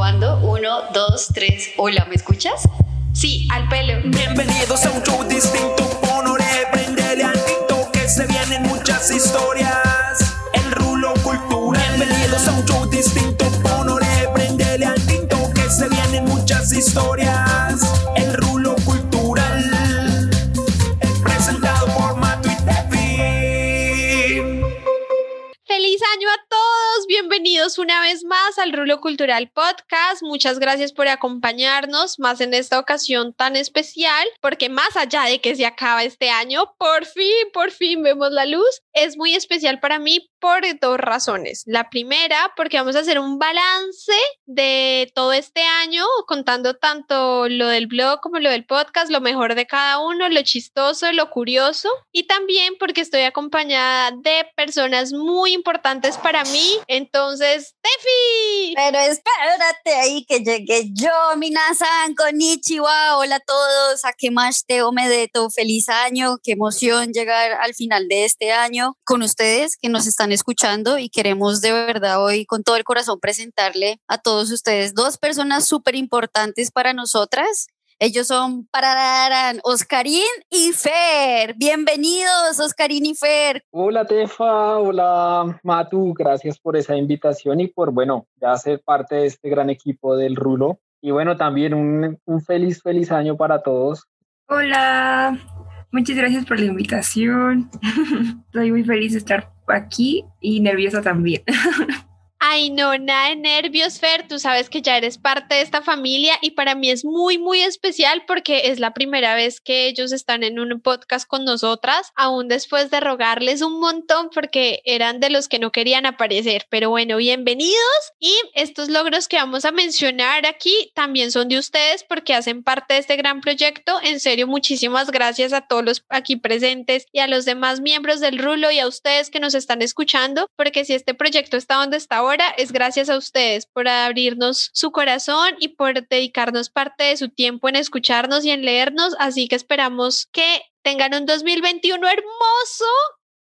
Probando. Uno, dos, tres. Hola, ¿me escuchas? Sí, al pelo. Bienvenidos a un show distinto. Ponore, prendele al tinto que se vienen muchas historias. El rulo cultural. Bienvenidos a un show distinto. Ponore, prendele al tinto que se vienen muchas historias. Bienvenidos una vez más al Rulo Cultural Podcast. Muchas gracias por acompañarnos, más en esta ocasión tan especial, porque más allá de que se acaba este año, por fin, por fin vemos la luz. Es muy especial para mí por dos razones. La primera, porque vamos a hacer un balance de todo este año, contando tanto lo del blog como lo del podcast, lo mejor de cada uno, lo chistoso, lo curioso, y también porque estoy acompañada de personas muy importantes para mí. Entonces, Tefi. Pero espérate ahí que llegue yo, Minasan, Konnichiwa, hola a todos, a que más te omedeto, feliz año, qué emoción llegar al final de este año con ustedes que nos están escuchando y queremos de verdad hoy con todo el corazón presentarle a todos ustedes dos personas súper importantes para nosotras. Ellos son Pararán, Oscarín y Fer. Bienvenidos, Oscarín y Fer. Hola Tefa, hola Matu, gracias por esa invitación y por, bueno, ya ser parte de este gran equipo del Rulo. Y bueno, también un, un feliz, feliz año para todos. Hola, muchas gracias por la invitación. Estoy muy feliz de estar aquí y nerviosa también. Ay, no, nada de nervios, Fer. Tú sabes que ya eres parte de esta familia y para mí es muy, muy especial porque es la primera vez que ellos están en un podcast con nosotras, aún después de rogarles un montón porque eran de los que no querían aparecer. Pero bueno, bienvenidos y estos logros que vamos a mencionar aquí también son de ustedes porque hacen parte de este gran proyecto. En serio, muchísimas gracias a todos los aquí presentes y a los demás miembros del Rulo y a ustedes que nos están escuchando porque si este proyecto está donde está ahora, es gracias a ustedes por abrirnos su corazón y por dedicarnos parte de su tiempo en escucharnos y en leernos. Así que esperamos que tengan un 2021 hermoso.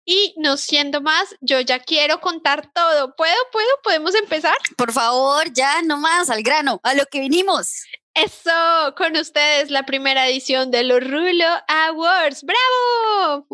Y no siendo más, yo ya quiero contar todo. ¿Puedo? ¿Puedo? ¿Podemos empezar? Por favor, ya no más, al grano, a lo que vinimos. Eso, con ustedes la primera edición de los Rulo Awards. ¡Bravo!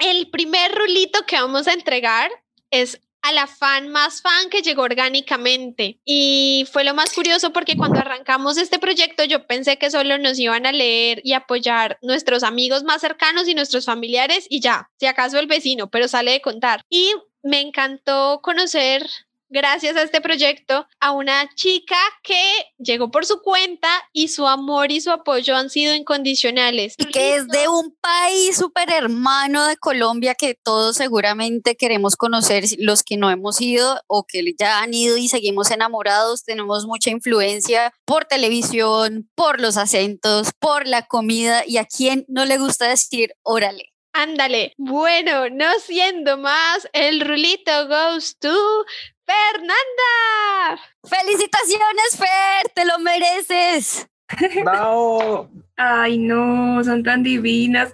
El primer rulito que vamos a entregar es a la fan más fan que llegó orgánicamente. Y fue lo más curioso porque cuando arrancamos este proyecto yo pensé que solo nos iban a leer y apoyar nuestros amigos más cercanos y nuestros familiares y ya, si acaso el vecino, pero sale de contar. Y me encantó conocer gracias a este proyecto a una chica que llegó por su cuenta y su amor y su apoyo han sido incondicionales. Y que es de un país súper hermano de Colombia que todos seguramente queremos conocer, los que no hemos ido o que ya han ido y seguimos enamorados, tenemos mucha influencia por televisión, por los acentos, por la comida y a quien no le gusta decir órale. Ándale. Bueno, no siendo más, el rulito goes to Fernanda. Felicitaciones, Fer, te lo mereces. ¡Bravo! Ay, no, son tan divinas.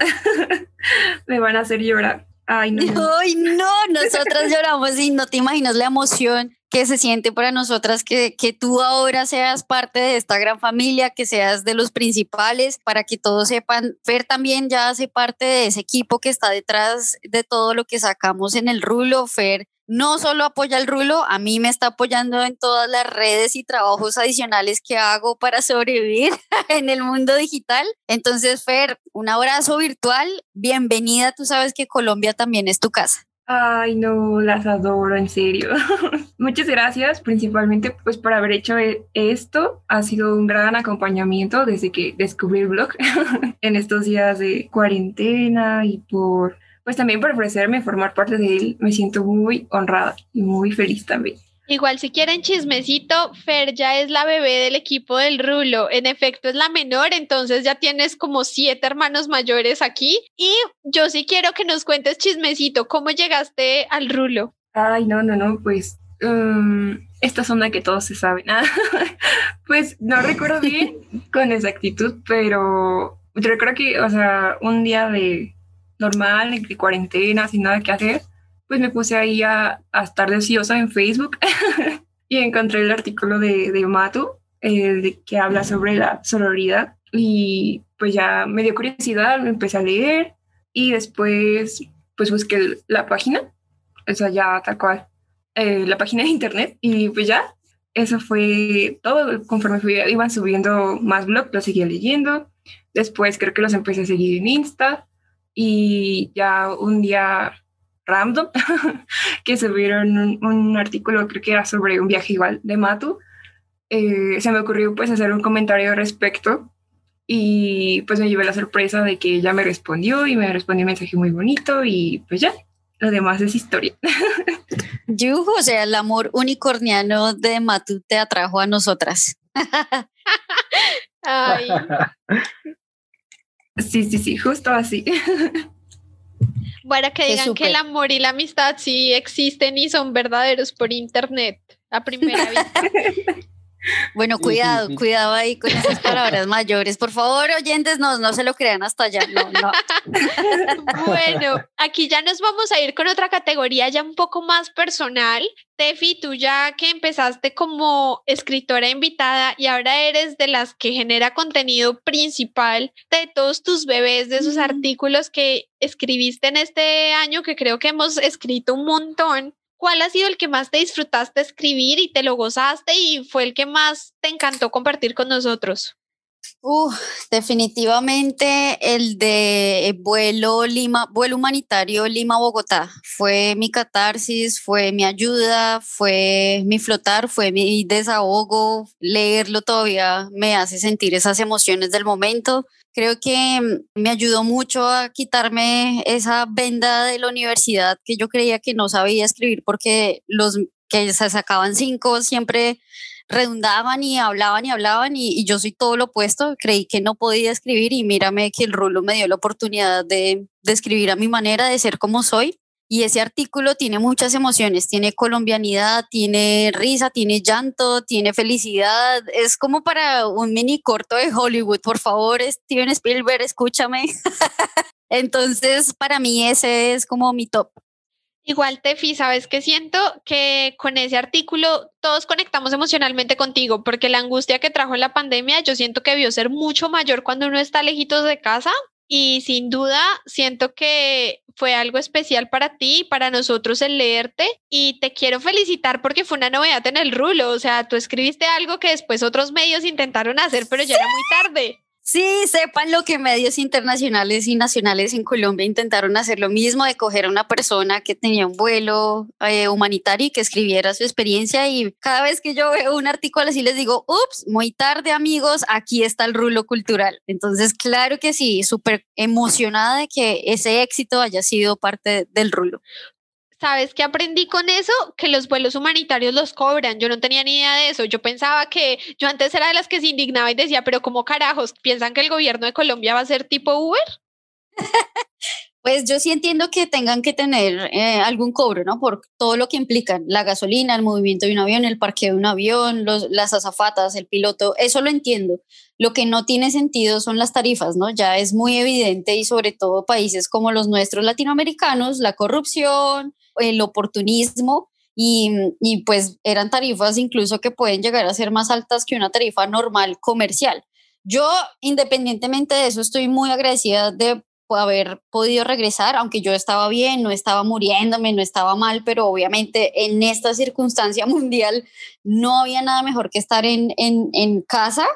Me van a hacer llorar. Ay, no. Ay, no, nosotras lloramos y no te imaginas la emoción que se siente para nosotras que, que tú ahora seas parte de esta gran familia, que seas de los principales, para que todos sepan, Fer también ya hace parte de ese equipo que está detrás de todo lo que sacamos en el rulo, Fer no solo apoya el rulo, a mí me está apoyando en todas las redes y trabajos adicionales que hago para sobrevivir en el mundo digital. Entonces, Fer, un abrazo virtual, bienvenida, tú sabes que Colombia también es tu casa. Ay, no, las adoro, en serio. Muchas gracias, principalmente pues por haber hecho e- esto. Ha sido un gran acompañamiento desde que descubrí el blog en estos días de cuarentena y por pues también por ofrecerme formar parte de él. Me siento muy honrada y muy feliz también. Igual si quieren chismecito, Fer ya es la bebé del equipo del Rulo. En efecto es la menor, entonces ya tienes como siete hermanos mayores aquí. Y yo sí quiero que nos cuentes chismecito, ¿cómo llegaste al Rulo? Ay, no, no, no, pues um, esta zona que todos se saben. pues no recuerdo bien con exactitud, pero recuerdo que, o sea, un día de normal, de cuarentena, sin nada que hacer, pues me puse ahí a, a estar deseosa en Facebook y encontré el artículo de, de Matu eh, que habla sobre la sororidad y pues ya me dio curiosidad, me empecé a leer y después pues busqué la página, o sea, ya tal cual, eh, la página de internet y pues ya, eso fue todo, conforme fui, iban subiendo más blogs, los seguía leyendo, después creo que los empecé a seguir en Insta y ya un día random que subieron un, un, artículo, creo que era sobre un viaje igual de Matu, eh, se me ocurrió pues hacer un comentario al respecto y pues me llevé la sorpresa de que ella me respondió y me respondió un mensaje muy bonito y pues ya, lo demás es historia. Yujo, o sea, el amor unicorniano de Matu te atrajo a nosotras. Ay. Sí, sí, sí, justo así. Bueno, que Qué digan que el amor y la amistad sí existen y son verdaderos por internet a primera vista. Bueno, Sí, sí, cuidado, sí. cuidado ahí con esas palabras mayores. Por favor, oyentes, no, no se lo crean hasta allá. No, no. Bueno, aquí ya nos vamos a ir con otra categoría ya un poco más personal. Tefi, tú ya que empezaste como escritora invitada y ahora eres de las que genera contenido principal de todos tus bebés, de esos artículos que escribiste en este año, que creo que hemos escrito un montón. ¿Cuál ha sido el que más te disfrutaste escribir y te lo gozaste y fue el que más te encantó compartir con nosotros? Uh, definitivamente el de vuelo Lima, vuelo humanitario Lima-Bogotá. Fue mi catarsis, fue mi ayuda, fue mi flotar, fue mi desahogo. Leerlo todavía me hace sentir esas emociones del momento. Creo que mm, me ayudó mucho a quitarme esa venda de la universidad que yo creía que no sabía escribir porque los que se sacaban cinco siempre redundaban y hablaban y hablaban y, yo soy todo lo opuesto, creí que no podía escribir y mírame que el rulo me dio la oportunidad de escribir a mi manera, de ser como soy. Y ese artículo tiene muchas emociones, tiene colombianidad, tiene risa, tiene llanto, tiene felicidad. Es como para un mini corto de Hollywood. Por favor, Steven Spielberg, escúchame. Entonces, para mí ese es como mi top. Igual, Tefi, sabes que siento que con ese artículo todos conectamos emocionalmente contigo, porque la angustia que trajo la pandemia yo siento que debió ser mucho mayor cuando uno está lejitos de casa y sin duda siento que fue algo especial para ti y para nosotros el leerte y te quiero felicitar porque fue una novedad en el rulo, o sea, tú escribiste algo que después otros medios intentaron hacer, pero ya era muy tarde. Sí, sepan lo que medios internacionales y nacionales en Colombia intentaron hacer lo mismo, de coger a una persona que tenía un vuelo eh, humanitario y que escribiera su experiencia y cada vez que yo veo un artículo así les digo, ups, muy tarde amigos, aquí está el rulo cultural. Entonces, claro que sí, súper emocionada de que ese éxito haya sido parte del rulo. ¿Sabes qué aprendí con eso? Que los vuelos humanitarios los cobran. Yo no tenía ni idea de eso. Yo pensaba que yo antes era de las que se indignaba y decía, pero ¿cómo carajos? ¿Piensan que el gobierno de Colombia va a ser tipo Uber? Pues yo sí entiendo que tengan que tener eh, algún cobro, ¿no? Por todo lo que implican, la gasolina, el movimiento de un avión, el parqueo de un avión, los, las azafatas, el piloto, eso lo entiendo. Lo que no tiene sentido son las tarifas, ¿no? Ya es muy evidente y sobre todo países como los nuestros latinoamericanos, la corrupción, el oportunismo y, y pues eran tarifas incluso que pueden llegar a ser más altas que una tarifa normal comercial. Yo, independientemente de eso, estoy muy agradecida de haber podido regresar, aunque yo estaba bien, no estaba muriéndome, no estaba mal, pero obviamente en esta circunstancia mundial no había nada mejor que estar en, en, en casa,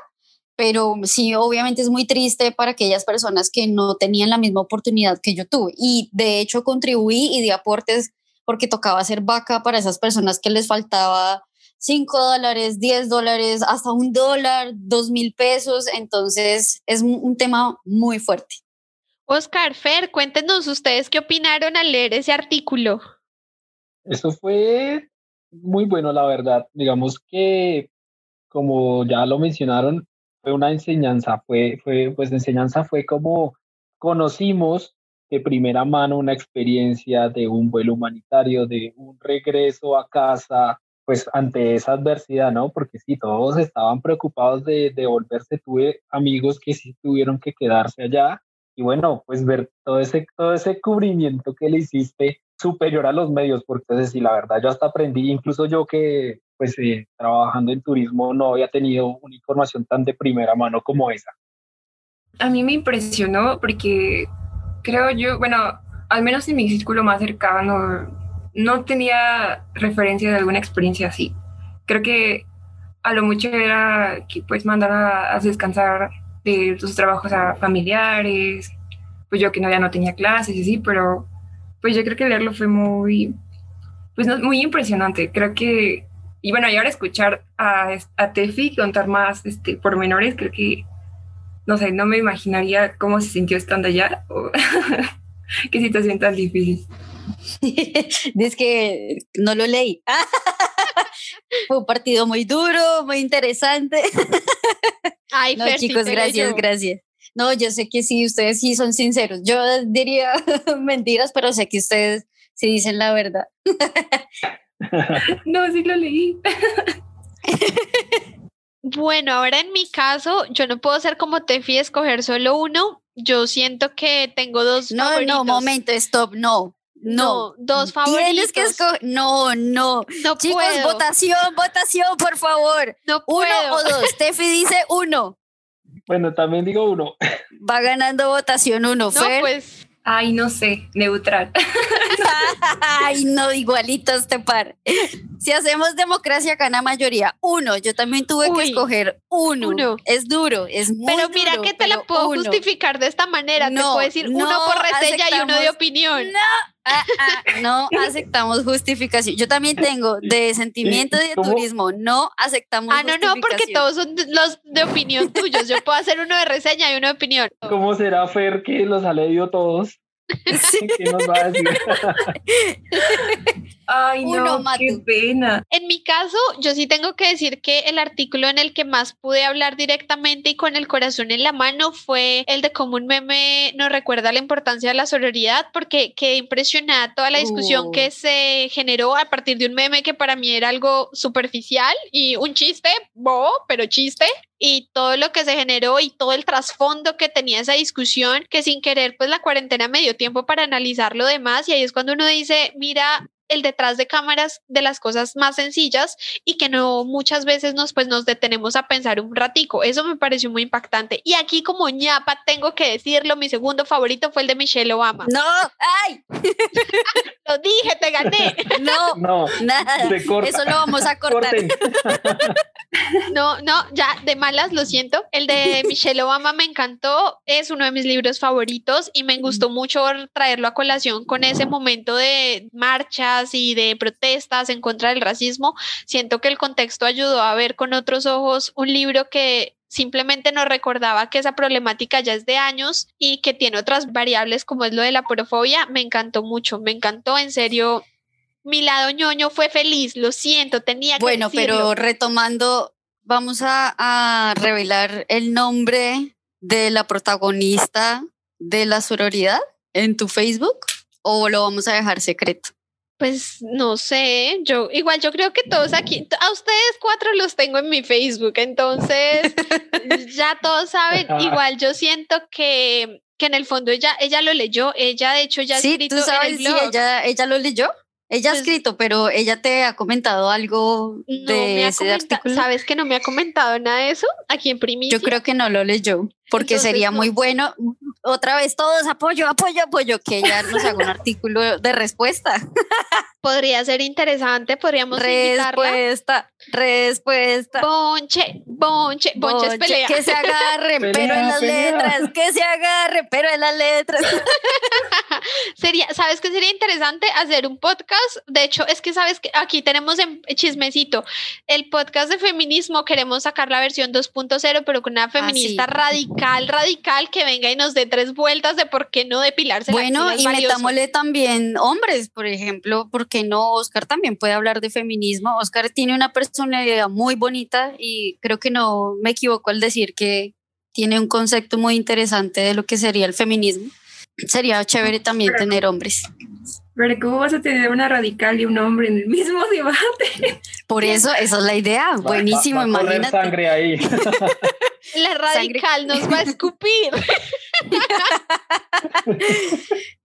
pero sí, obviamente es muy triste para aquellas personas que no tenían la misma oportunidad que yo tuve. Y de hecho contribuí y di aportes porque tocaba hacer vaca para esas personas que les faltaba 5 dólares, 10 dólares, hasta un dólar, 2 mil pesos. Entonces es un, un tema muy fuerte. Oscar, Fer, cuéntenos ustedes qué opinaron al leer ese artículo. Eso fue muy bueno, la verdad. Digamos que, como ya lo mencionaron, fue una enseñanza, fue, fue, pues enseñanza fue como conocimos de primera mano una experiencia de un vuelo humanitario, de un regreso a casa, pues ante esa adversidad, ¿no? Porque sí, todos estaban preocupados de, de volverse. Tuve amigos que sí tuvieron que quedarse allá y bueno, pues ver todo ese, todo ese cubrimiento que le hiciste superior a los medios, porque entonces sí, la verdad, yo hasta aprendí, incluso yo que pues eh, trabajando en turismo no había tenido una información tan de primera mano como esa. A mí me impresionó porque creo yo, bueno, al menos en mi círculo más cercano, no tenía referencia de alguna experiencia así. Creo que a lo mucho era que pues mandar a, descansar de sus trabajos a familiares, pues yo que no, ya no tenía clases y así, pero pues yo creo que leerlo fue muy, pues muy impresionante. Creo que, y bueno, y ahora escuchar a, a Tefi contar más este, pormenores, creo que, no sé, no me imaginaría cómo se sintió estando allá qué situación tan difícil. es que no lo leí. Fue un partido muy duro, muy interesante. Ay, no, chicos, gracias, gracias. No, yo sé que sí, ustedes sí son sinceros. Yo diría mentiras, pero sé que ustedes sí dicen la verdad. no, sí lo leí. Bueno, ahora en mi caso, yo no puedo ser como Tefi, escoger solo uno. Yo siento que tengo dos no, favoritos. No, momento, stop, no. No, dos favoritos. Tienes que escoger. No, no. No Chicos, puedo. votación, votación, por favor. No uno puedo. o dos. Tefi dice uno. Bueno, también digo uno. Va ganando votación uno, No, Fer. pues Ay, no sé, neutral. Ay, no, igualito este par. Si hacemos democracia, gana mayoría. Uno, yo también tuve que escoger uno. uno. Es duro, es muy Pero mira duro, que te la puedo uno. justificar de esta manera. te No, puedo decir uno no por reseña y uno de opinión. No, ah, ah, no aceptamos justificación. Yo también tengo de sentimiento y de ¿Cómo? turismo. No aceptamos Ah, no, no, porque todos son los de opinión tuyos. Yo puedo hacer uno de reseña y uno de opinión. ¿Cómo será Fer que los ha leído todos? ¿Qué nos va a decir? Ay, Uno, no, Matu. qué pena. En mi caso, yo sí tengo que decir que el artículo en el que más pude hablar directamente y con el corazón en la mano fue el de cómo un meme nos recuerda la importancia de la sororidad, porque quedé impresionada toda la discusión Uh. que se generó a partir de un meme que para mí era algo superficial y un chiste, bobo, pero chiste. Y todo lo que se generó y todo el trasfondo que tenía esa discusión, que sin querer, pues la cuarentena me dio tiempo para analizar lo demás. Y ahí es cuando uno dice, mira, el detrás de cámaras de las cosas más sencillas y que no muchas veces nos pues nos detenemos a pensar un ratico. Eso me pareció muy impactante. Y aquí como ñapa tengo que decirlo, mi segundo favorito fue el de Michelle Obama. No, ay, Lo dije, te gané. no, No, nada. Eso lo vamos a cortar. No, no, ya de malas, lo siento. El de Michelle Obama me encantó, es uno de mis libros favoritos y me gustó mucho traerlo a colación con ese momento de marchas y de protestas en contra del racismo. Siento que el contexto ayudó a ver con otros ojos un libro que simplemente nos recordaba que esa problemática ya es de años y que tiene otras variables como es lo de la porofobia. Me encantó mucho, me encantó, en serio. Mi lado ñoño fue feliz, lo siento, tenía que Bueno, decirlo. pero retomando, vamos a, a revelar el nombre de la protagonista de la sororidad en tu Facebook o lo vamos a dejar secreto. Pues no sé, yo igual yo creo que todos aquí, a ustedes cuatro los tengo en mi Facebook, entonces ya todos saben, igual yo siento que, que en el fondo ella, ella lo leyó, ella de hecho ya ha sí, escrito tú en sabes el si blog. ella, ella lo leyó. Ella ha Pues- escrito, pero ella te ha comentado algo no de me ha ese artículo. ¿Sabes que no me ha comentado nada de eso? Aquí en primicia. Yo creo que no lo leyó, porque Entonces, sería muy bueno. Otra vez todos apoyo, apoyo, apoyo, que ella nos haga un artículo de respuesta. Podría ser interesante, podríamos invitarla. Respuesta, respuesta. Bonche, bonche, bonche es pelea. Que se agarren, Pelea, pero en las pelea. letras, que se agarren, pero en las letras. Sería, ¿sabes qué sería interesante hacer un podcast? De hecho, es que sabes que aquí tenemos en chismecito el podcast de feminismo, queremos sacar la versión 2.0, pero con una feminista Ah, sí. radical, radical que venga y nos dé tres vueltas de por qué no depilarse. la Bueno, y valioso. metámosle también hombres, por ejemplo, porque no? Oscar también puede hablar de feminismo. Oscar tiene una personalidad muy bonita y creo que no me equivoco al decir que tiene un concepto muy interesante de lo que sería el feminismo. Sería chévere también tener hombres. Pero ¿cómo vas a tener una radical y un hombre en el mismo debate? Por eso, esa es la idea. Va- Buenísimo, va, imagínate. sangre ahí. La radical nos va a escupir.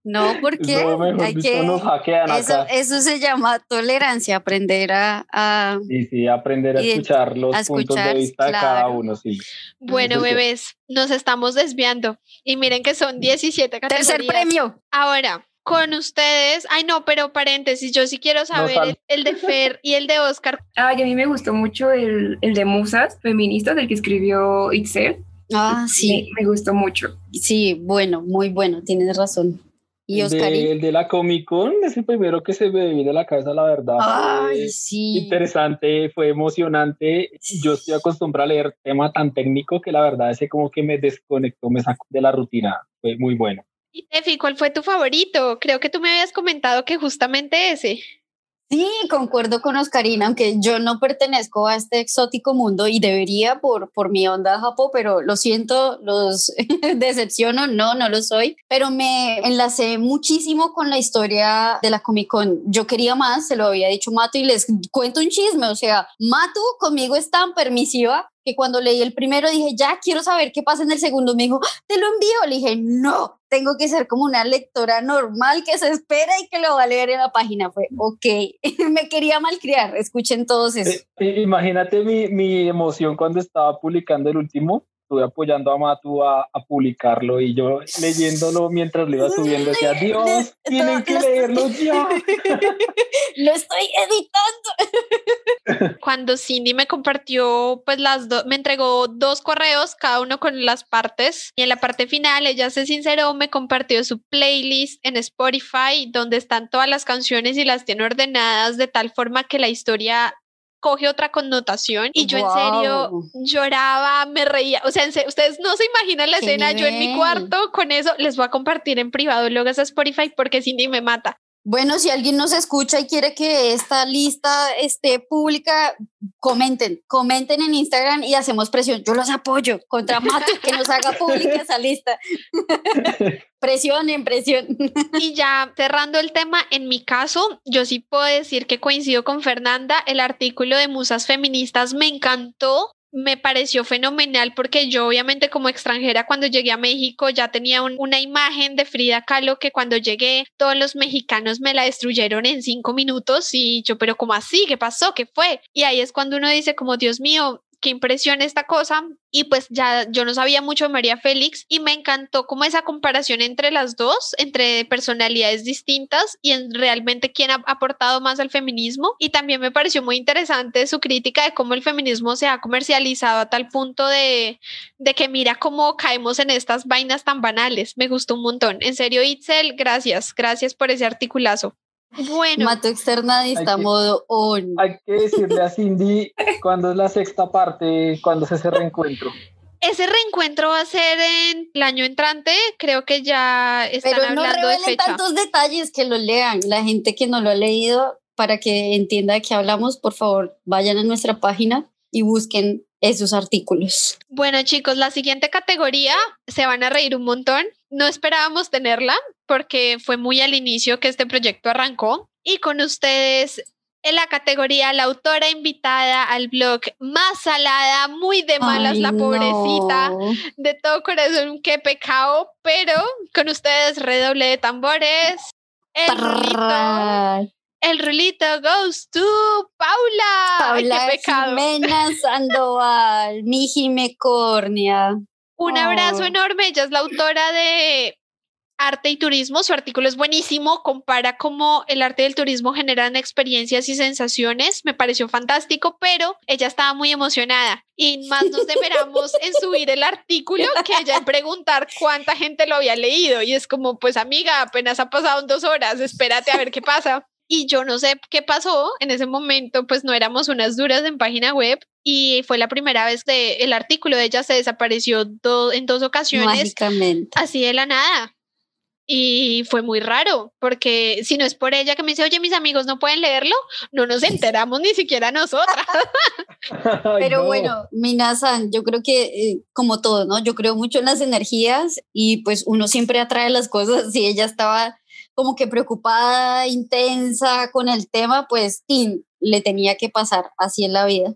No, porque No, mejor hay que... nos hackean Eso, acá. eso se llama tolerancia, aprender a... a- Sí, sí, aprender a escuchar los a puntos escuchar, de vista de cada claro. uno, sí. Bueno, bebés, nos estamos desviando. Y miren que son 17 categorías. Tercer premio. Ahora, con ustedes. Ay, no, pero paréntesis, yo sí quiero saber fal- el, el de Fer y el de Oscar. Ay, a mí me gustó mucho el, el de musas feministas, del que escribió Itzel. Ah, sí, Me, me gustó mucho. sí, bueno, muy bueno, tienes razón. Y el, de, Oscarín. el de la Comic Con es el primero que se me viene a la cabeza, la verdad. Ay, Fue sí. interesante, fue emocionante. Yo estoy acostumbrado a leer tema tan técnico que la verdad ese como que me desconectó, me sacó de la rutina. Fue muy bueno. Y Tefi, ¿cuál fue tu favorito? Creo que tú me habías comentado que justamente ese. Sí, concuerdo con Oscarina, aunque yo no pertenezco a este exótico mundo y debería por, por mi onda Japón, pero lo siento, los decepciono, no, no lo soy, pero me enlacé muchísimo con la historia de la Comic Con. Yo quería más, se lo había dicho Mato y les cuento un chisme, o sea, Mato conmigo es tan permisiva que cuando leí el primero dije, ya quiero saber qué pasa en el segundo. Me dijo, te lo envío. Le dije, no, tengo que ser como una lectora normal que se espera y que lo va a leer en la página. Fue, ok, me quería malcriar. Escuchen todos eso. Eh, imagínate mi, mi emoción cuando estaba publicando el último. Estuve apoyando a Matu a, a publicarlo y yo leyéndolo mientras lo iba subiendo. Decía, Dios, tienen que leerlo ya. lo estoy editando. Cuando Cindy me compartió, pues las dos, me entregó dos correos, cada uno con las partes. Y en la parte final, ella se sinceró, me compartió su playlist en Spotify, donde están todas las canciones y las tiene ordenadas de tal forma que la historia coge otra connotación y yo en serio lloraba, me reía, o sea, serio, ustedes no se imaginan la ¿Qué escena, yo en mi cuarto con eso les voy a compartir en privado luego a Spotify porque Cindy me mata. Bueno, si alguien nos escucha y quiere que esta lista esté pública, comenten, comenten en Instagram y hacemos presión. Yo los apoyo contra Mato que nos haga pública esa lista. Presionen, presión. Y ya cerrando el tema, en mi caso, yo sí puedo decir que coincido con Fernanda, el artículo de Musas Feministas me encantó. Me pareció fenomenal porque yo obviamente como extranjera cuando llegué a México ya tenía un- una imagen de Frida Kahlo que cuando llegué todos los mexicanos me la destruyeron en cinco minutos y yo pero ¿cómo así? ¿Qué pasó? ¿Qué fue? Y ahí es cuando uno dice como Dios mío, qué impresión esta cosa. Y pues ya yo no sabía mucho de María Félix y me encantó como esa comparación entre las dos, entre personalidades distintas y en realmente quién ha aportado más al feminismo. Y también me pareció muy interesante su crítica de cómo el feminismo se ha comercializado a tal punto de, de que mira cómo caemos en estas vainas tan banales. Me gustó un montón. En serio, Itzel, gracias. Gracias por ese articulazo. Bueno. Mato externadista, Hay que- modo on. Hay que decirle a Cindy cuándo es la sexta parte, cuándo es ese reencuentro. Ese reencuentro va a ser en el año entrante. Creo que ya están Pero no hablando de revelen fecha. tantos detalles que lo lean. La gente que no lo ha leído, para que entienda de qué hablamos, por favor, vayan a nuestra página y busquen esos artículos. Bueno, chicos, la siguiente categoría se van a reír un montón. No esperábamos tenerla porque fue muy al inicio que este proyecto arrancó. Y con ustedes en la categoría la autora invitada al blog más salada, muy de malas Ay, la pobrecita, no. de todo corazón, qué pecado, pero con ustedes redoble de tambores. El rulito, el rulito goes to Paula. Ay, Paula qué pecado. Jimena Sandoval, mi. Un abrazo Oh. enorme. Ella es la autora de Arte y Turismo. Su artículo es buenísimo. Compara cómo el arte y el turismo generan experiencias y sensaciones. Me pareció fantástico, pero ella estaba muy emocionada. Y más nos demeramos en subir el artículo que ella en preguntar cuánta gente lo había leído. Y es como, pues amiga, apenas ha pasado dos horas. Espérate a ver qué pasa. Y yo no sé qué pasó en ese momento, pues no éramos unas duras en página web y fue la primera vez que el artículo de ella se desapareció do- en dos ocasiones Mágicamente. así de la nada. Y fue muy raro, porque si no es por ella que me dice, oye, mis amigos no pueden leerlo, no nos enteramos ni siquiera nosotras. Pero no. bueno, Minasan, yo creo que eh, como todo, ¿no? Yo creo mucho en las energías y pues uno siempre atrae las cosas. Si ella estaba como que preocupada, intensa con el tema, pues tin, le tenía que pasar así en la vida.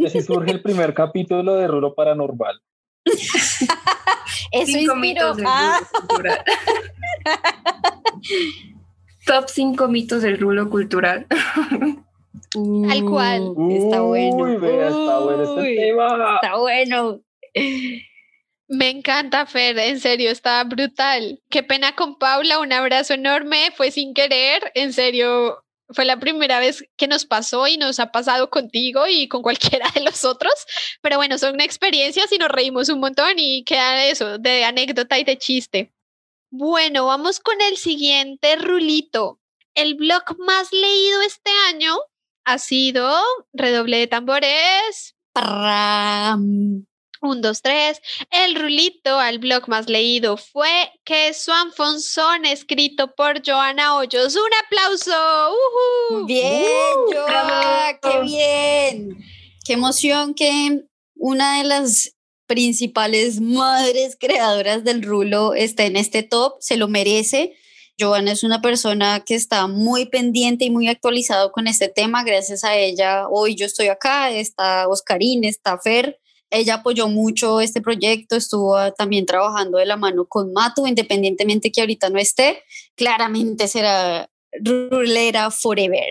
Y así surge el primer capítulo de Rulo Paranormal. Eso Cinco inspiró. mitos del Ah, rulo cultural. Top 5 mitos del rulo cultural. Tal cual. uh, Está bueno. Vea, está bueno este tema. Está bueno. Me encanta, Fer, en serio, está brutal. Qué pena con Paula, un abrazo enorme, fue sin querer, en serio, fue la primera vez que nos pasó y nos ha pasado contigo y con cualquiera de los otros, pero bueno, son experiencias y nos reímos un montón y queda eso, de anécdota y de chiste. Bueno, vamos con el siguiente rulito. El blog más leído este año ha sido, redoble de tambores. Un, dos, tres. El rulito al blog más leído fue Que Swan Fonzón, escrito por Joana Hoyos. ¡Un aplauso! ¡Ujú! Bien, Uh, Joa, bravo. qué bien. Qué emoción que una de las principales madres creadoras del rulo esté en este top, se lo merece. Joana es una persona que está muy pendiente y muy actualizado con este tema. Gracias a ella, hoy yo estoy acá, está Oscarín, está Fer. Ella apoyó mucho este proyecto, estuvo ah, también trabajando de la mano con Matu, independientemente que ahorita no esté. Claramente será rulera forever.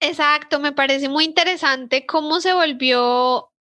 Exacto, me parece muy interesante cómo se volvió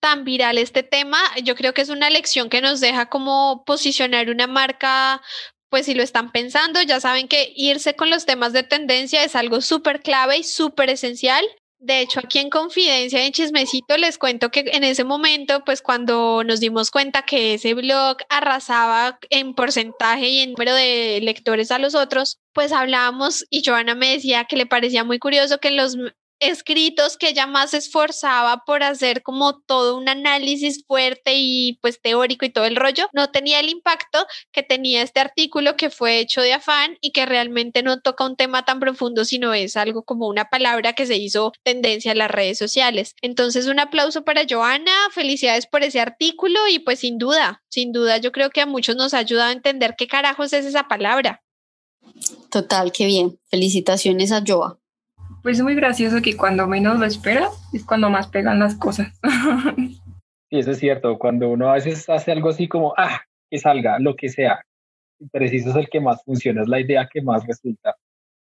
tan viral este tema. Yo creo que es una lección que nos deja como posicionar una marca, pues si lo están pensando, ya saben que irse con los temas de tendencia es algo súper clave y súper esencial. De hecho, aquí en Confidencia, en Chismecito, les cuento que en ese momento, pues cuando nos dimos cuenta que ese blog arrasaba en porcentaje y en número de lectores a los otros, pues hablábamos y Joana me decía que le parecía muy curioso que los escritos que ella más se esforzaba por hacer como todo un análisis fuerte y pues teórico y todo el rollo, no tenía el impacto que tenía este artículo que fue hecho de afán y que realmente no toca un tema tan profundo, sino es algo como una palabra que se hizo tendencia en las redes sociales. Entonces, un aplauso para Joana, felicidades por ese artículo y pues sin duda, sin duda yo creo que a muchos nos ha ayudado a entender qué carajos es esa palabra. Total, qué bien. Felicitaciones a Joa. Pues muy gracioso que cuando menos lo espera es cuando más pegan las cosas. Sí, eso es cierto. Cuando uno a veces hace algo así como, ah, que salga, lo que sea. Preciso es el que más funciona, es la idea que más resulta.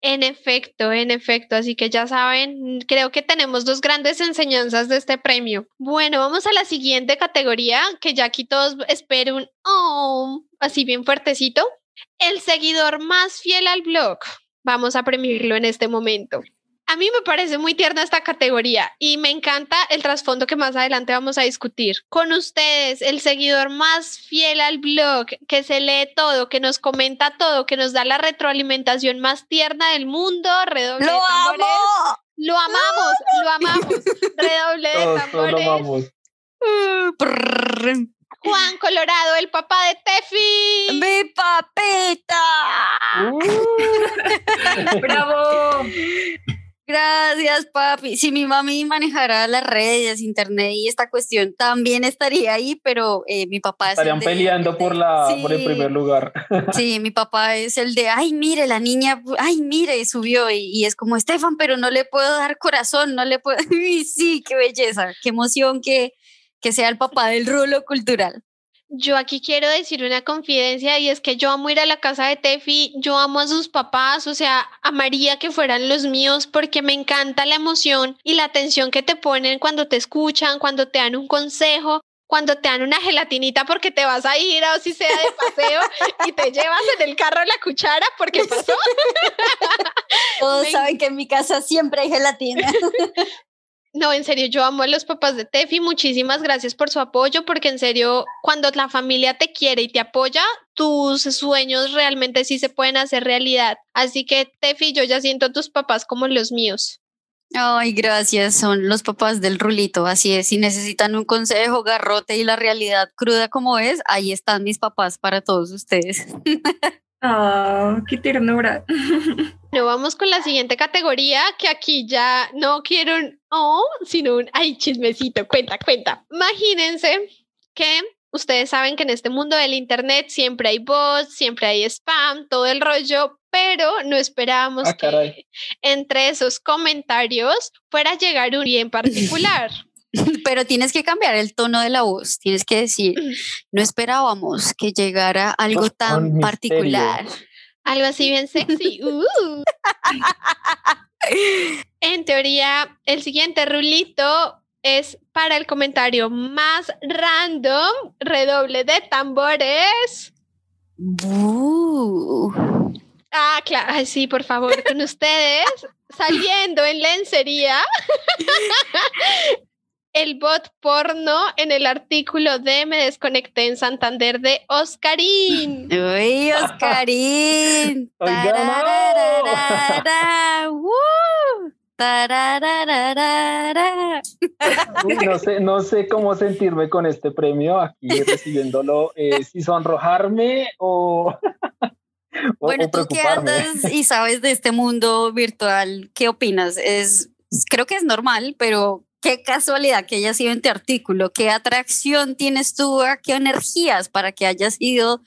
En efecto, en efecto. Así que ya saben, creo que tenemos dos grandes enseñanzas de este premio. Bueno, vamos a la siguiente categoría, que ya aquí todos espero un oh, así bien fuertecito. El seguidor más fiel al blog. Vamos a premiarlo en este momento. A mí me parece muy tierna esta categoría y me encanta el trasfondo que más adelante vamos a discutir. Con ustedes, el seguidor más fiel al blog, que se lee todo, que nos comenta todo, que nos da la retroalimentación más tierna del mundo. Redoble ¡Lo de tambores. amo! Lo amamos, lo amamos. Redoble de Todos, todos lo tambores. amamos. Prrr. Juan Colorado, el papá de Tefi. ¡Mi papita! ¡Bravo! Gracias, papi. Si mi mami manejara las redes, internet y esta cuestión, también estaría ahí, pero eh, mi papá es Estarían de- peleando el por, de- la, por el Sí. primer lugar. Sí, mi papá es el de, ay, mire, la niña, ay, mire, subió y, y es como, Estefan, pero no le puedo dar corazón, no le puedo, y sí, qué belleza, qué emoción que, que sea el papá del rulo cultural. Yo aquí quiero decir una confidencia y es que yo amo ir a la casa de Tefi, yo amo a sus papás, o sea, amaría que fueran los míos porque me encanta la emoción y la atención que te ponen cuando te escuchan, cuando te dan un consejo, cuando te dan una gelatinita porque te vas a ir o si sea de paseo y te llevas en el carro la cuchara porque pasó. Todos Me- saben que en mi casa siempre hay gelatina. No, en serio, yo amo a los papás de Tefi. Muchísimas gracias por su apoyo, porque en serio, cuando la familia te quiere y te apoya, tus sueños realmente sí se pueden hacer realidad. Así que, Tefi, yo ya siento a tus papás como los míos. Ay, gracias, son los papás del rulito, así es, si necesitan un consejo, garrote y la realidad cruda como es, ahí están mis papás para todos ustedes. ¡Ah, qué ternura! Bueno, vamos con la siguiente categoría, que aquí ya no quiero un oh, sino un ay, chismecito, cuenta, cuenta. Imagínense que ustedes saben que en este mundo del Internet siempre hay bots, siempre hay spam, todo el rollo, pero no esperábamos Ah, que caray. entre esos comentarios fuera a llegar un bien particular. Pero tienes que cambiar el tono de la voz. Tienes que decir, no esperábamos que llegara algo tan misterio. particular. Algo así bien sexy. Uh. En teoría, el siguiente rulito es para el comentario más random. Redoble de tambores. Uh, Ah, claro. Ay, sí, por favor, con ustedes. Saliendo en lencería. El bot porno en el artículo de Me desconecté en Santander de Oscarín. Uy, Oscarín. No. Sé, no sé cómo sentirme con este premio aquí recibiéndolo, eh, si sonrojarme o, o- Bueno, o tú que preocuparme. andas y sabes de este mundo virtual, ¿qué opinas? Es, creo que es normal, pero qué casualidad que haya sido en tu artículo. ¿Qué atracción tienes tú? ¿Qué energías para que haya sido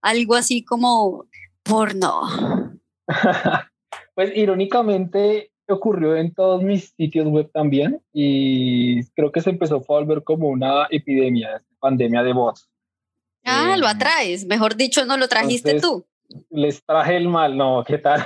algo así como porno? Pues irónicamente ocurrió en todos mis sitios web también y creo que se empezó a volver como una epidemia, pandemia de bots. Ah, lo Eh, atraes. Mejor dicho, no lo trajiste entonces- tú. Les traje el mal, no, ¿qué tal?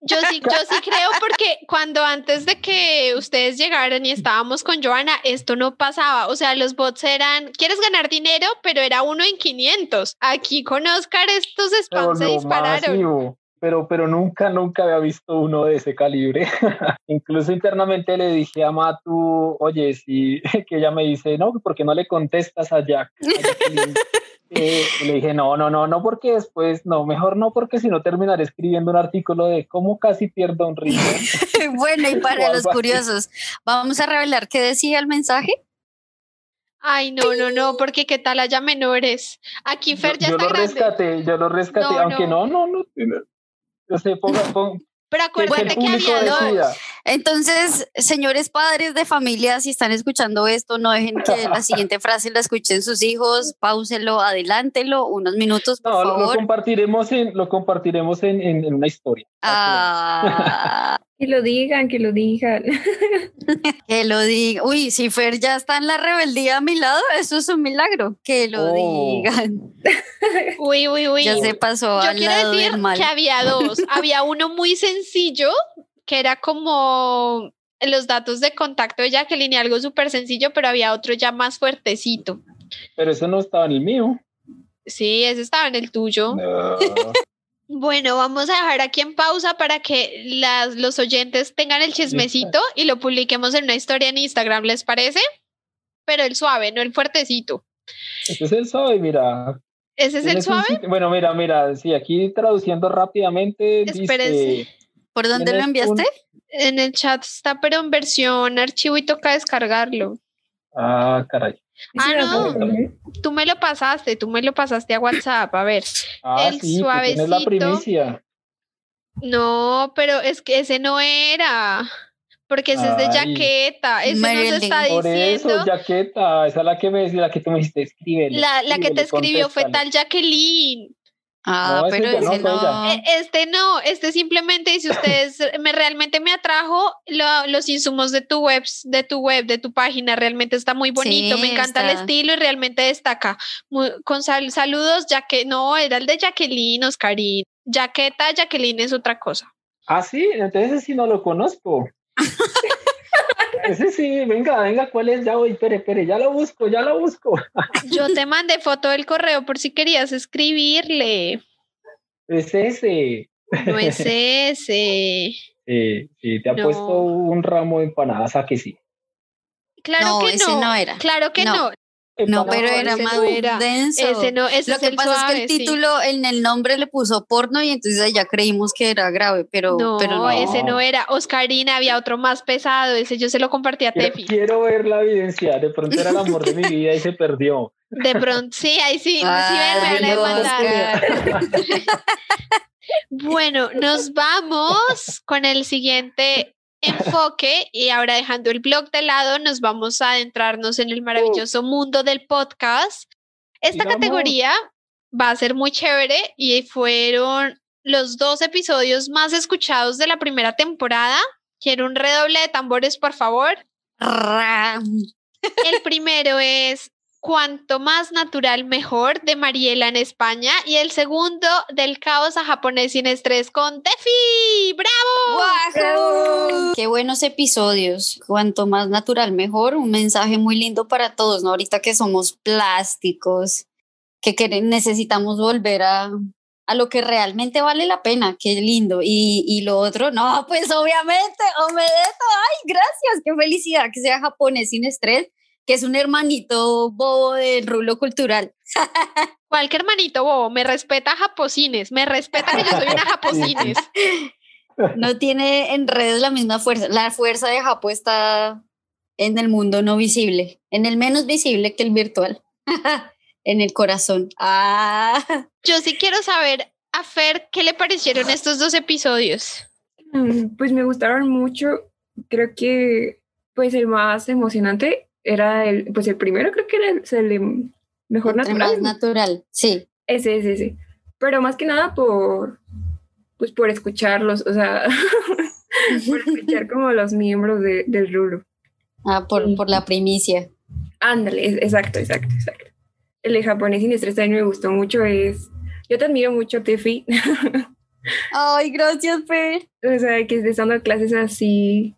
Yo sí, yo sí creo porque cuando antes de que ustedes llegaran y estábamos con Joana, esto no pasaba. O sea, los bots eran, ¿quieres ganar dinero? Pero era uno en 500. Aquí con Oscar estos spams se dispararon. masivo, pero, pero nunca, nunca había visto uno de ese calibre. Incluso internamente le dije a Matu, oye, sí, que ella me dice, no, ¿por qué no le contestas a Jack? A Jacqueline?" Eh, y le dije, no, no, no, no, porque después, no, mejor no, porque si no terminaré escribiendo un artículo de cómo casi pierdo un ritmo. bueno, y para los curiosos, vamos a revelar qué decía el mensaje. Ay, no, no, no, porque qué tal haya menores. Aquí Fer ya yo está lo grande. rescaté, yo lo rescaté, No, aunque no. no, no, no. Yo sé, ponga, pon- Pero que acuérdate que había dos. Entonces, señores padres de familia, si están escuchando esto, no dejen que la siguiente frase la escuchen sus hijos, páuselo, adelántelo unos minutos, por No, lo, compartiremos en, lo compartiremos en, en- en una historia. Ah, Que lo digan, que lo digan. que lo diga. Uy, si Fer ya está en la rebeldía a mi lado, eso es un milagro. Que lo Oh. digan. Uy, uy, uy. Ya se pasó Yo al quiero lado decir del mal. que había dos. había uno muy sencillo, que era como los datos de contacto de Jacqueline algo súper sencillo, pero había otro ya más fuertecito. Pero eso no estaba en el mío. Sí, ese estaba en el tuyo. No. Bueno, vamos a dejar aquí en pausa para que las, los oyentes tengan el chismecito y lo publiquemos en una historia en Instagram, ¿les parece? Pero el suave, no el fuertecito. Ese es el suave, mira. ¿Ese es el un suave? Bueno, mira, mira, sí, aquí traduciendo rápidamente. Espérense. Dice, ¿Por dónde lo enviaste? un- En el chat está, pero en versión archivo y toca descargarlo. Ah, caray. Ah, Sí, no. Tú me lo pasaste, tú me lo pasaste a WhatsApp, a ver. Ah, El sí, tienes la suavecito. primicia. No, pero es que ese no era. Porque ese es de jaqueta. Ese nos Marilyn. está Por eso, diciendo. Jaqueta, esa es la que me la que tú me dijiste, escríbele. La, la que te escribió fue tal Jacqueline. Ah, No, pero ya no. E- Este no, este simplemente dice ustedes me realmente me atrajo lo- los insumos de tu web, de tu web, de tu página, realmente está muy bonito, Sí, me encanta el estilo y realmente destaca. Muy- con sal- saludos, ya que no, era el de Jacqueline, Oscarín. Jaqueta, Jacqueline es otra cosa. Ah, sí, entonces sí no lo conozco. ese sí, venga, venga, ¿cuál es? Ya voy, espere, espere, ya lo busco, ya lo busco. Yo te mandé foto del correo por si querías escribirle. Es ese. No es ese. Sí, sí, te ha No. puesto un ramo de empanadas, ¿a que sí? Claro No, que ese no. no era. Claro que No. no. No, pero Empanadas, era ese más no era. denso. Ese no, ese Lo es que el pasa es que el sí. título en el nombre le puso porno y entonces ya creímos que era grave, pero No, pero no. ese no era. Oscarina había otro más pesado. Ese yo se lo compartí a Quiero, Tefi. quiero ver la evidencia. De pronto era el amor de mi vida y se perdió. De pronto, sí, ahí sí, sí, Ay, ven, me van a no. Bueno, nos vamos con el siguiente enfoque y ahora dejando el blog de lado, nos vamos a adentrarnos en el maravilloso mundo del podcast. Esta categoría va a ser muy chévere y fueron los dos episodios más escuchados de la primera temporada. Quiero un redoble de tambores, por favor. Ram. El primero es Cuanto más natural mejor de Mariela en España y el segundo del caos a japonés sin estrés con Tefi. ¡Bravo! Qué buenos episodios. Cuanto más natural mejor. Un mensaje muy lindo para todos, ¿no? Ahorita que somos plásticos, que necesitamos volver a, a lo que realmente vale la pena, qué lindo. Y, y lo otro, no, pues obviamente, Omedeto, ay, gracias, qué felicidad que sea japonés sin estrés, que es un hermanito bobo del rulo cultural. Cualquier hermanito bobo, me respeta japosines, me respeta que yo soy una japosines. No tiene en redes la misma fuerza, la fuerza de Japo está en el mundo no visible, en el menos visible que el virtual. en el corazón. Ah. Yo sí quiero saber a Fer qué le parecieron estos dos episodios. Mm, pues me gustaron mucho. Creo que pues el más emocionante era el, pues el primero creo que era el, mejor natural. Más natural, sí. Ese, ese, ese. Pero más que nada por, pues por escucharlos, o sea, por escuchar como los miembros de, del Rulo. Ah, por, por la primicia. Ándale, exacto, exacto, exacto el de japonés sin estrés también me gustó mucho. Es, yo te admiro mucho, Tefi. Ay, gracias, Fer. O sea, que estés dando clases así.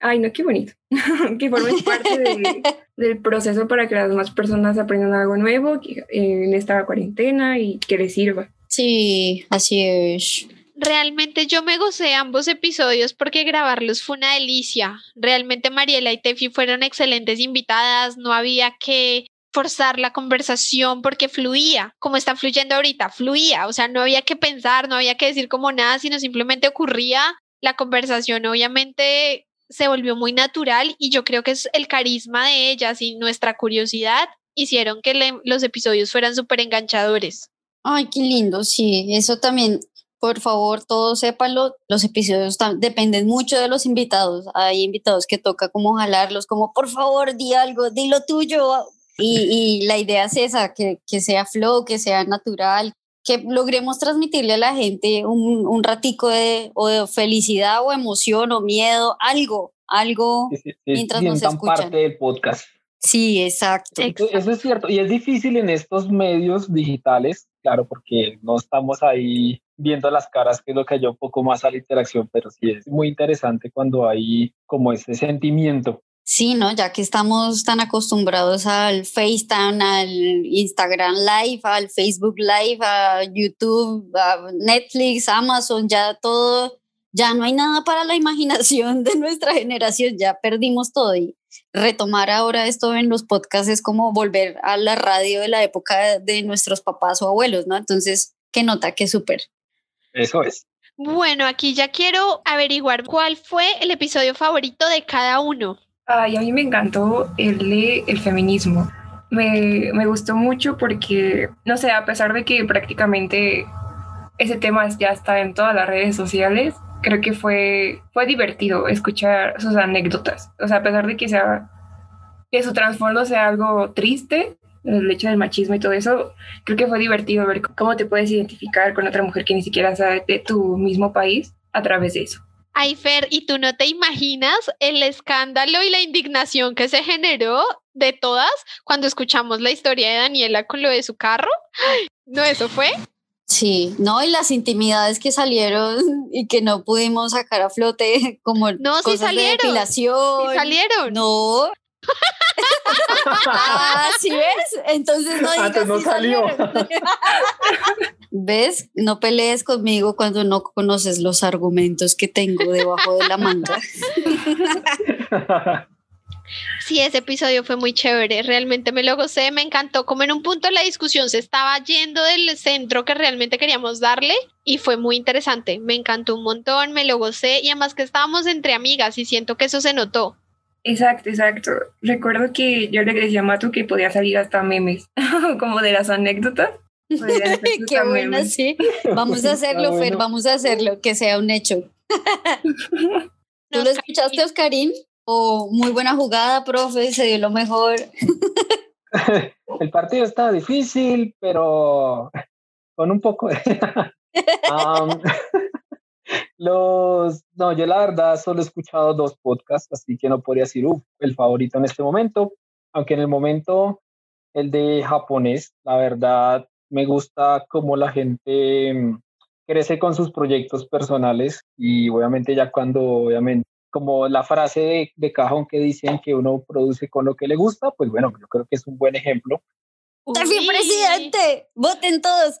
Ay, no, qué bonito. que formes parte del proceso para que las demás personas aprendan algo nuevo en esta cuarentena y que les sirva. Sí, así es. Realmente yo me gocé ambos episodios porque grabarlos fue una delicia. Realmente Mariela y Tefi fueron excelentes invitadas, no había que forzar la conversación porque fluía, como está fluyendo ahorita, fluía, o sea, no había que pensar, no había que decir como nada, sino simplemente ocurría la conversación, obviamente se volvió muy natural y yo creo que es el carisma de ellas y nuestra curiosidad hicieron que los episodios fueran súper enganchadores. Ay, qué lindo, sí, eso también por favor, todos sépanlo, los episodios dependen mucho de los invitados. Hay invitados que toca como jalarlos, como por favor, di algo, di lo tuyo, y, y la idea es esa, que, que, sea flow, que sea natural, que logremos transmitirle a la gente un, un ratico de, o de felicidad o emoción o miedo, algo, algo mientras nos escuchan. parte del podcast. Sí, exacto. Eso es cierto. Y es difícil en estos medios digitales, claro, porque no estamos ahí viendo las caras, que es lo que ayuda un poco más a la interacción, pero sí es muy interesante cuando hay como ese sentimiento Sí, ¿no? Ya que estamos tan acostumbrados al FaceTime, al Instagram Live, al Facebook Live, a YouTube, a Netflix, Amazon, ya todo, ya no hay nada para la imaginación de nuestra generación, ya perdimos todo y retomar ahora esto en los podcasts es como volver a la radio de la época de nuestros papás o abuelos, ¿no? Entonces, qué nota, qué súper. Eso es. Bueno, aquí ya quiero averiguar cuál fue el episodio favorito de cada uno. Ay, a mí me encantó el el feminismo. Me, me, gustó mucho porque, no sé, a pesar de que prácticamente ese tema ya está en todas las redes sociales, creo que fue, fue divertido escuchar sus anécdotas. O sea, a pesar de que sea que su trasfondo sea algo triste, el hecho del machismo y todo eso, creo que fue divertido ver cómo te puedes identificar con otra mujer que ni siquiera sabe de tu mismo país a través de eso. Ay, Fer, ¿y tú no te imaginas el escándalo y la indignación que se generó de todas cuando escuchamos la historia de Daniela con lo de su carro? ¿No eso fue? Sí, no, y las intimidades que salieron y que no pudimos sacar a flote, como no, sí salieron, de depilación. Sí salieron. No. ah, ¿sí ves? Entonces no digas no salió. ¿Ves? No pelees conmigo cuando no conoces los argumentos que tengo debajo de la manga. Sí, ese episodio fue muy chévere, realmente me lo gocé, me encantó, como en un punto la discusión se estaba yendo del centro que realmente queríamos darle y fue muy interesante, me encantó un montón, me lo gocé y además que estábamos entre amigas y siento que eso se notó. Exacto, exacto. Recuerdo que yo le decía a Matu que podía salir hasta memes, como de las anécdotas. Qué bueno, sí. Vamos a hacerlo, Fer, vamos a hacerlo, que sea un hecho. ¿Tú lo escuchaste, Oscarín? O muy buena jugada, profe, se dio lo mejor. El partido estaba difícil, pero con un poco de... Los, no, yo la verdad solo he escuchado dos podcasts, así que no podría decir, uff, el favorito en este momento, aunque en el momento el de japonés, la verdad, me gusta cómo la gente mm, crece con sus proyectos personales y obviamente ya cuando, obviamente, como la frase de, de cajón que dicen que uno produce con lo que le gusta, pues bueno, yo creo que es un buen ejemplo. Tefi, presidente, voten todos.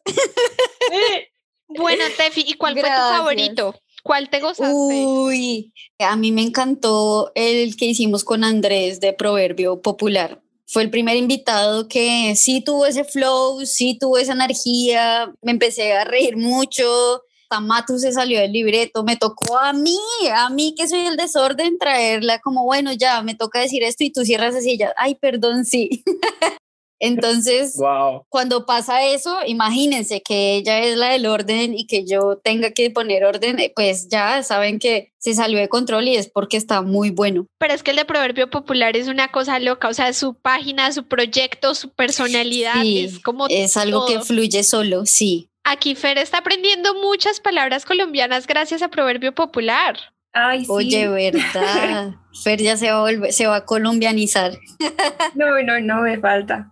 Bueno, Tefi, ¿y cuál fue tu favorito? ¿Cuál te gozaste? Uy, a mí me encantó el que hicimos con Andrés de Proverbio Popular. Fue el primer invitado que sí tuvo ese flow, sí tuvo esa energía, me empecé a reír mucho. Tamatu se salió del libreto, me tocó a mí, a mí que soy el desorden, traerla como, bueno, ya, me toca decir esto y tú cierras así, ya, ay, perdón, sí. Entonces, Wow. cuando pasa eso, imagínense que ella es la del orden y que yo tenga que poner orden, eh, pues ya saben que se salió de control y es porque está muy bueno. Pero es que el de Proverbio Popular es una cosa loca, o sea, su página, su proyecto, su personalidad, Sí, es como Es algo que fluye solo, sí. Aquí Fer está aprendiendo muchas palabras colombianas gracias a Proverbio Popular. Ay, sí. Oye, verdad. Fer ya se va a volver, se va a colombianizar. No, no, no me falta.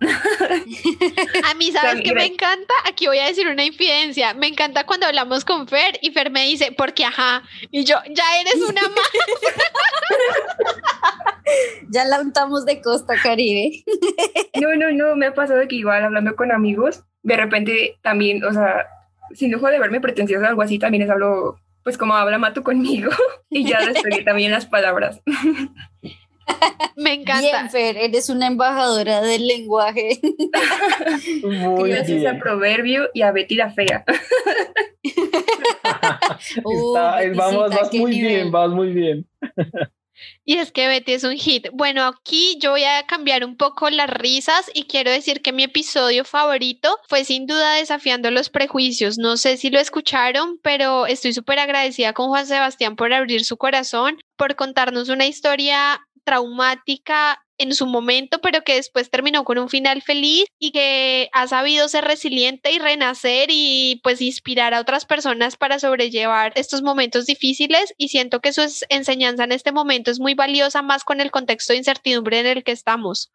A mí, ¿sabes qué me encanta? Aquí voy a decir una infidencia. Me encanta cuando hablamos con Fer y Fer me dice, porque ajá. Y yo, ya eres una más. Ya la untamos de costa caribe. No, no, no, me ha pasado que igual hablando con amigos, de repente también, o sea, sin lujo de verme pretenciosa o algo así, también les hablo, pues como habla Mato conmigo y ya despegué también las palabras. Me encanta. Bien, Fer, eres una embajadora del lenguaje. Muy Gracias a bien. Proverbio y a Betty la Fea. Uh, Está- eh, vamos, vas muy nivel. bien, vas muy bien. Y es que Betty es un hit. Bueno, aquí yo voy a cambiar un poco las risas y quiero decir que mi episodio favorito fue sin duda desafiando los prejuicios. No sé si lo escucharon, pero estoy súper agradecida con Juan Sebastián por abrir su corazón, por contarnos una historia traumática en su momento, pero que después terminó con un final feliz y que ha sabido ser resiliente y renacer y pues inspirar a otras personas para sobrellevar estos momentos difíciles y siento que su enseñanza en este momento es muy valiosa más con el contexto de incertidumbre en el que estamos.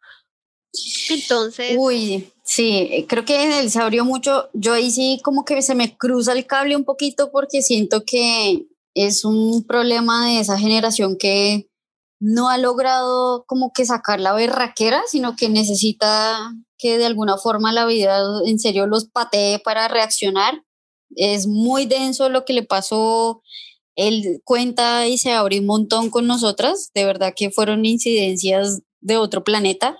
Entonces, Uy, sí, eh, creo que él se abrió mucho. Yo ahí sí como que se me cruza el cable un poquito porque siento que es un problema de esa generación que no ha logrado como que sacar la berraquera, sino que necesita que de alguna forma la vida en serio los patee para reaccionar. Es muy denso lo que le pasó. Él cuenta y se abre un montón con nosotras. De verdad que fueron incidencias de otro planeta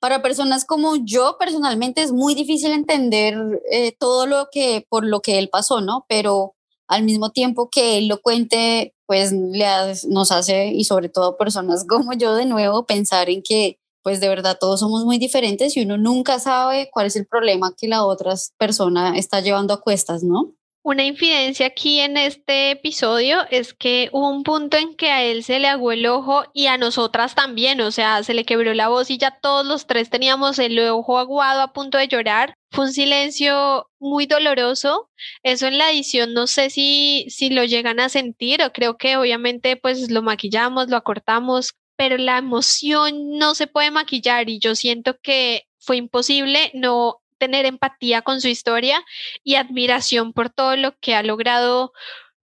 para personas como yo personalmente es muy difícil entender eh, todo lo que por lo que él pasó, ¿no? Pero al mismo tiempo que él lo cuente, pues le nos hace y sobre todo personas como yo de nuevo pensar en que pues de verdad todos somos muy diferentes y uno nunca sabe cuál es el problema que la otra persona está llevando a cuestas, ¿no? Una infidencia aquí en este episodio es que hubo un punto en que a él se le aguó el ojo y a nosotras también, o sea, se le quebró la voz y ya todos los tres teníamos el ojo aguado a punto de llorar. Fue un silencio muy doloroso. Eso en la edición no sé si, si lo llegan a sentir o creo que obviamente pues lo maquillamos, lo acortamos, pero la emoción no se puede maquillar y yo siento que fue imposible no tener empatía con su historia y admiración por todo lo que ha logrado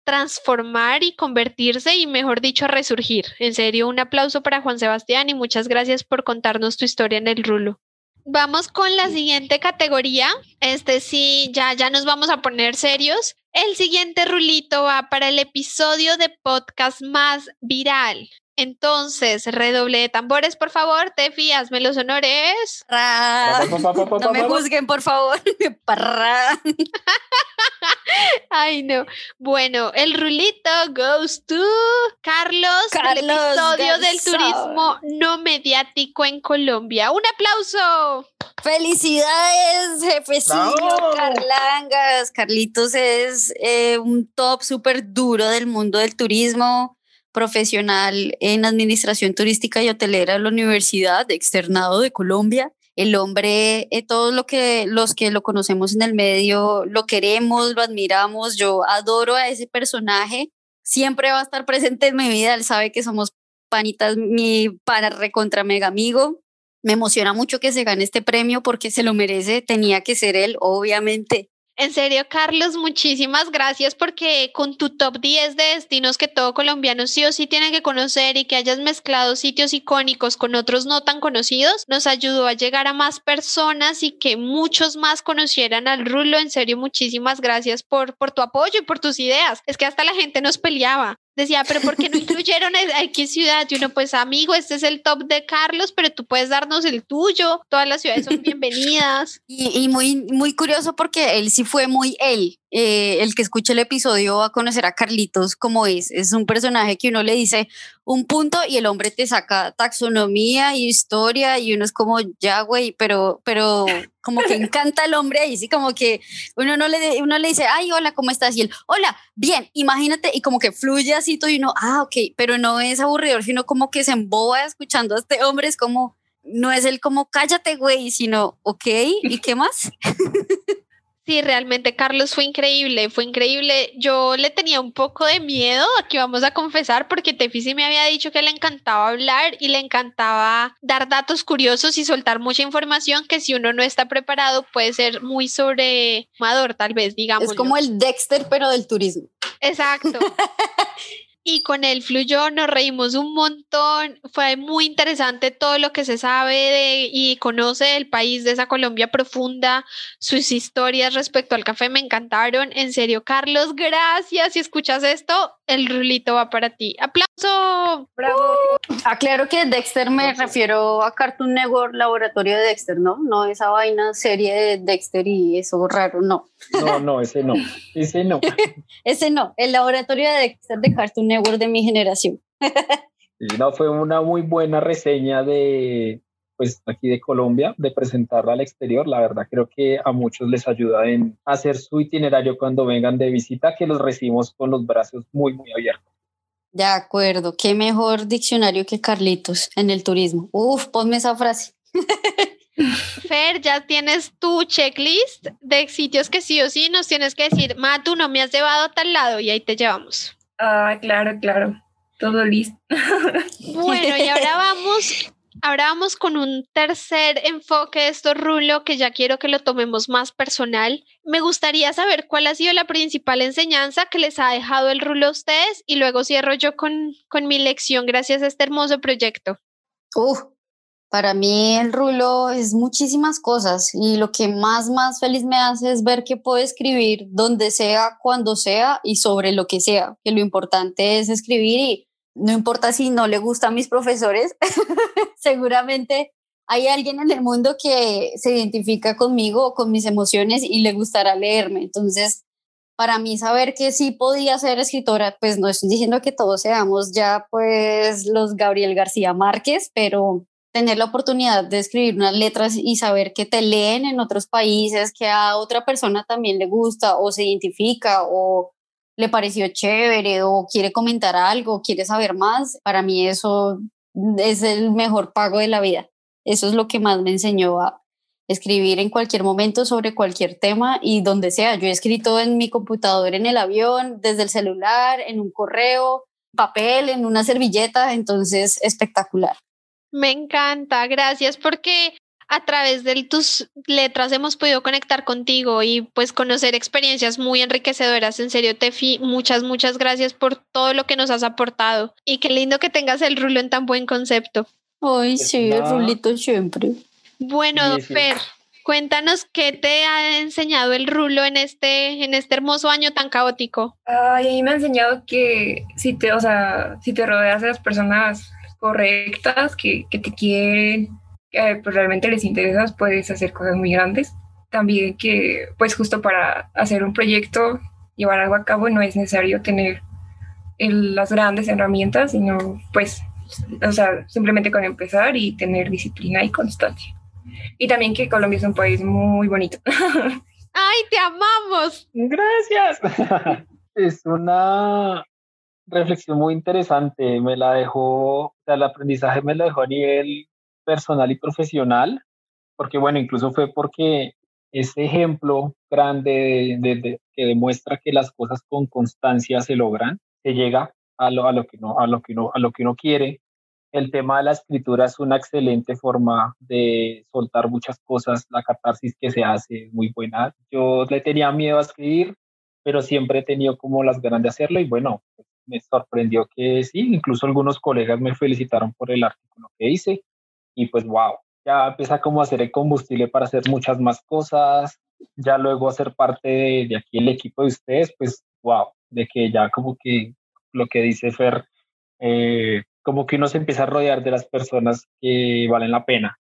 transformar y convertirse y, mejor dicho, resurgir. En serio, un aplauso para Juan Sebastián y muchas gracias por contarnos tu historia en el rulo. Vamos con la siguiente categoría. Este sí, ya, ya nos vamos a poner serios. El siguiente rulito va para el episodio de podcast más viral. Entonces, redoble de tambores, por favor. Tefi, hazme los honores. No me juzguen, por favor. Parra. Ay, no. Bueno, el rulito goes to Carlos, el Carlos episodio del turismo no mediático en Colombia. Un aplauso. Felicidades, jefecillo ¡Bravo! Carlangas. Carlitos es eh, un top súper duro del mundo del turismo, profesional en administración turística y hotelera de la Universidad Externado de Colombia. El hombre, eh, todos lo que, los que lo conocemos en el medio, lo queremos, lo admiramos. Yo adoro a ese personaje. Siempre va a estar presente en mi vida. Él sabe que somos panitas, mi para recontra mega amigo Me emociona mucho que se gane este premio porque se lo merece, tenía que ser él, obviamente. En serio, Carlos, muchísimas gracias porque con tu top 10 de destinos que todo colombiano sí o sí tiene que conocer y que hayas mezclado sitios icónicos con otros no tan conocidos, nos ayudó a llegar a más personas y que muchos más conocieran al Rulo. En serio, muchísimas gracias por, por tu apoyo y por tus ideas. Es que hasta la gente nos peleaba decía, pero ¿por qué no incluyeron a X ciudad? Y uno, pues amigo, este es el top de Carlos, pero tú puedes darnos el tuyo, todas las ciudades son bienvenidas. y, y, muy, muy curioso porque él sí fue muy él, eh, el que escuche el episodio va a conocer a Carlitos como es. Es un personaje que uno le dice un punto y el hombre te saca taxonomía y historia y uno es como, ya, güey, pero, pero como que encanta el hombre y sí, como que uno, no le, uno le dice, ay, hola, ¿cómo estás? Y él, hola, bien, imagínate, y como que fluye así todo y uno, ah, ok, pero no es aburridor, sino como que se emboba escuchando a este hombre, es como, no es el como, cállate, güey, sino, ok, ¿y qué más? Sí, realmente Carlos fue increíble, fue increíble. Yo le tenía un poco de miedo, aquí vamos a confesar, porque Tefi sí me había dicho que le encantaba hablar y le encantaba dar datos curiosos y soltar mucha información que si uno no está preparado puede ser muy sobremador, tal vez, digamos. Es como el Dexter, pero del turismo. Exacto. y con él fluyó, nos reímos un montón, fue muy interesante todo lo que se sabe de y conoce del país, de esa Colombia profunda, sus historias respecto al café me encantaron, en serio, Carlos, gracias, si escuchas esto, el rulito va para ti. ¡Aplauso! ¡Bravo! aclaro que Dexter me refiero a Cartoon Network, laboratorio de Dexter, ¿no? No esa vaina serie de Dexter y eso raro, no. No, no, ese no, ese no. ese no, el laboratorio de Dexter de Cartoon Network de mi generación. no, fue una muy buena reseña de, pues aquí de Colombia, de presentarla al exterior. La verdad creo que a muchos les ayuda en hacer su itinerario cuando vengan de visita, que los recibimos con los brazos muy, muy abiertos. De acuerdo, qué mejor diccionario que Carlitos en el turismo. Uf, ponme esa frase. Fer, ya tienes tu checklist de sitios que sí o sí nos tienes que decir, Matu, no me has llevado a tal lado y ahí te llevamos. Ah, claro, claro. Todo listo. Bueno, y ahora vamos Ahora vamos con un tercer enfoque de esto, Rulo, que ya quiero que lo tomemos más personal. Me gustaría saber cuál ha sido la principal enseñanza que les ha dejado el Rulo a ustedes y luego cierro yo con, con mi lección gracias a este hermoso proyecto. Uh, para mí el Rulo es muchísimas cosas y lo que más, más feliz me hace es ver que puedo escribir donde sea, cuando sea y sobre lo que sea, que lo importante es escribir y no importa si no le gusta a mis profesores, seguramente hay alguien en el mundo que se identifica conmigo o con mis emociones y le gustará leerme. Entonces, para mí saber que sí podía ser escritora, pues no estoy diciendo que todos seamos ya pues los Gabriel García Márquez, pero tener la oportunidad de escribir unas letras y saber que te leen en otros países, que a otra persona también le gusta o se identifica o le pareció chévere o quiere comentar algo, quiere saber más, para mí eso es el mejor pago de la vida. Eso es lo que más me enseñó a escribir en cualquier momento sobre cualquier tema y donde sea. Yo he escrito en mi computador, en el avión, desde el celular, en un correo, papel, en una servilleta, entonces espectacular. Me encanta, gracias porque a través de tus letras hemos podido conectar contigo y pues conocer experiencias muy enriquecedoras. En serio, Tefi, muchas, muchas gracias por todo lo que nos has aportado y qué lindo que tengas el rulo en tan buen concepto. Ay, sí, el rulito siempre. Bueno, Fer, cuéntanos qué te ha enseñado el rulo en este, en este hermoso año tan caótico. Ay, a mí me ha enseñado que si te, o sea, si te rodeas de las personas correctas, que, que te quieren, pues realmente les interesas, puedes hacer cosas muy grandes. También que, pues justo para hacer un proyecto, llevar algo a cabo, no es necesario tener las grandes herramientas, sino pues, o sea, simplemente con empezar y tener disciplina y constancia. Y también que Colombia es un país muy bonito. ¡Ay, te amamos! Gracias. es una reflexión muy interesante. Me la dejó, o sea, el aprendizaje me lo dejó a nivel personal y profesional, porque bueno, incluso fue porque ese ejemplo grande de, que demuestra que las cosas con constancia se logran, se llega a lo, a lo, que, no, a lo, que, no, a lo que uno quiere, el tema de la escritura es una excelente forma de soltar muchas cosas. La catarsis que se hace es muy buena. Yo le tenía miedo a escribir, pero siempre he tenido como las ganas de hacerlo y bueno, pues, me sorprendió que sí, incluso algunos colegas me felicitaron por el artículo que hice y pues wow, ya empieza como a ser el combustible para hacer muchas más cosas, ya luego hacer parte de, aquí el equipo de ustedes, pues wow, de que ya como que lo que dice Fer, eh, como que uno se empieza a rodear de las personas que valen la pena.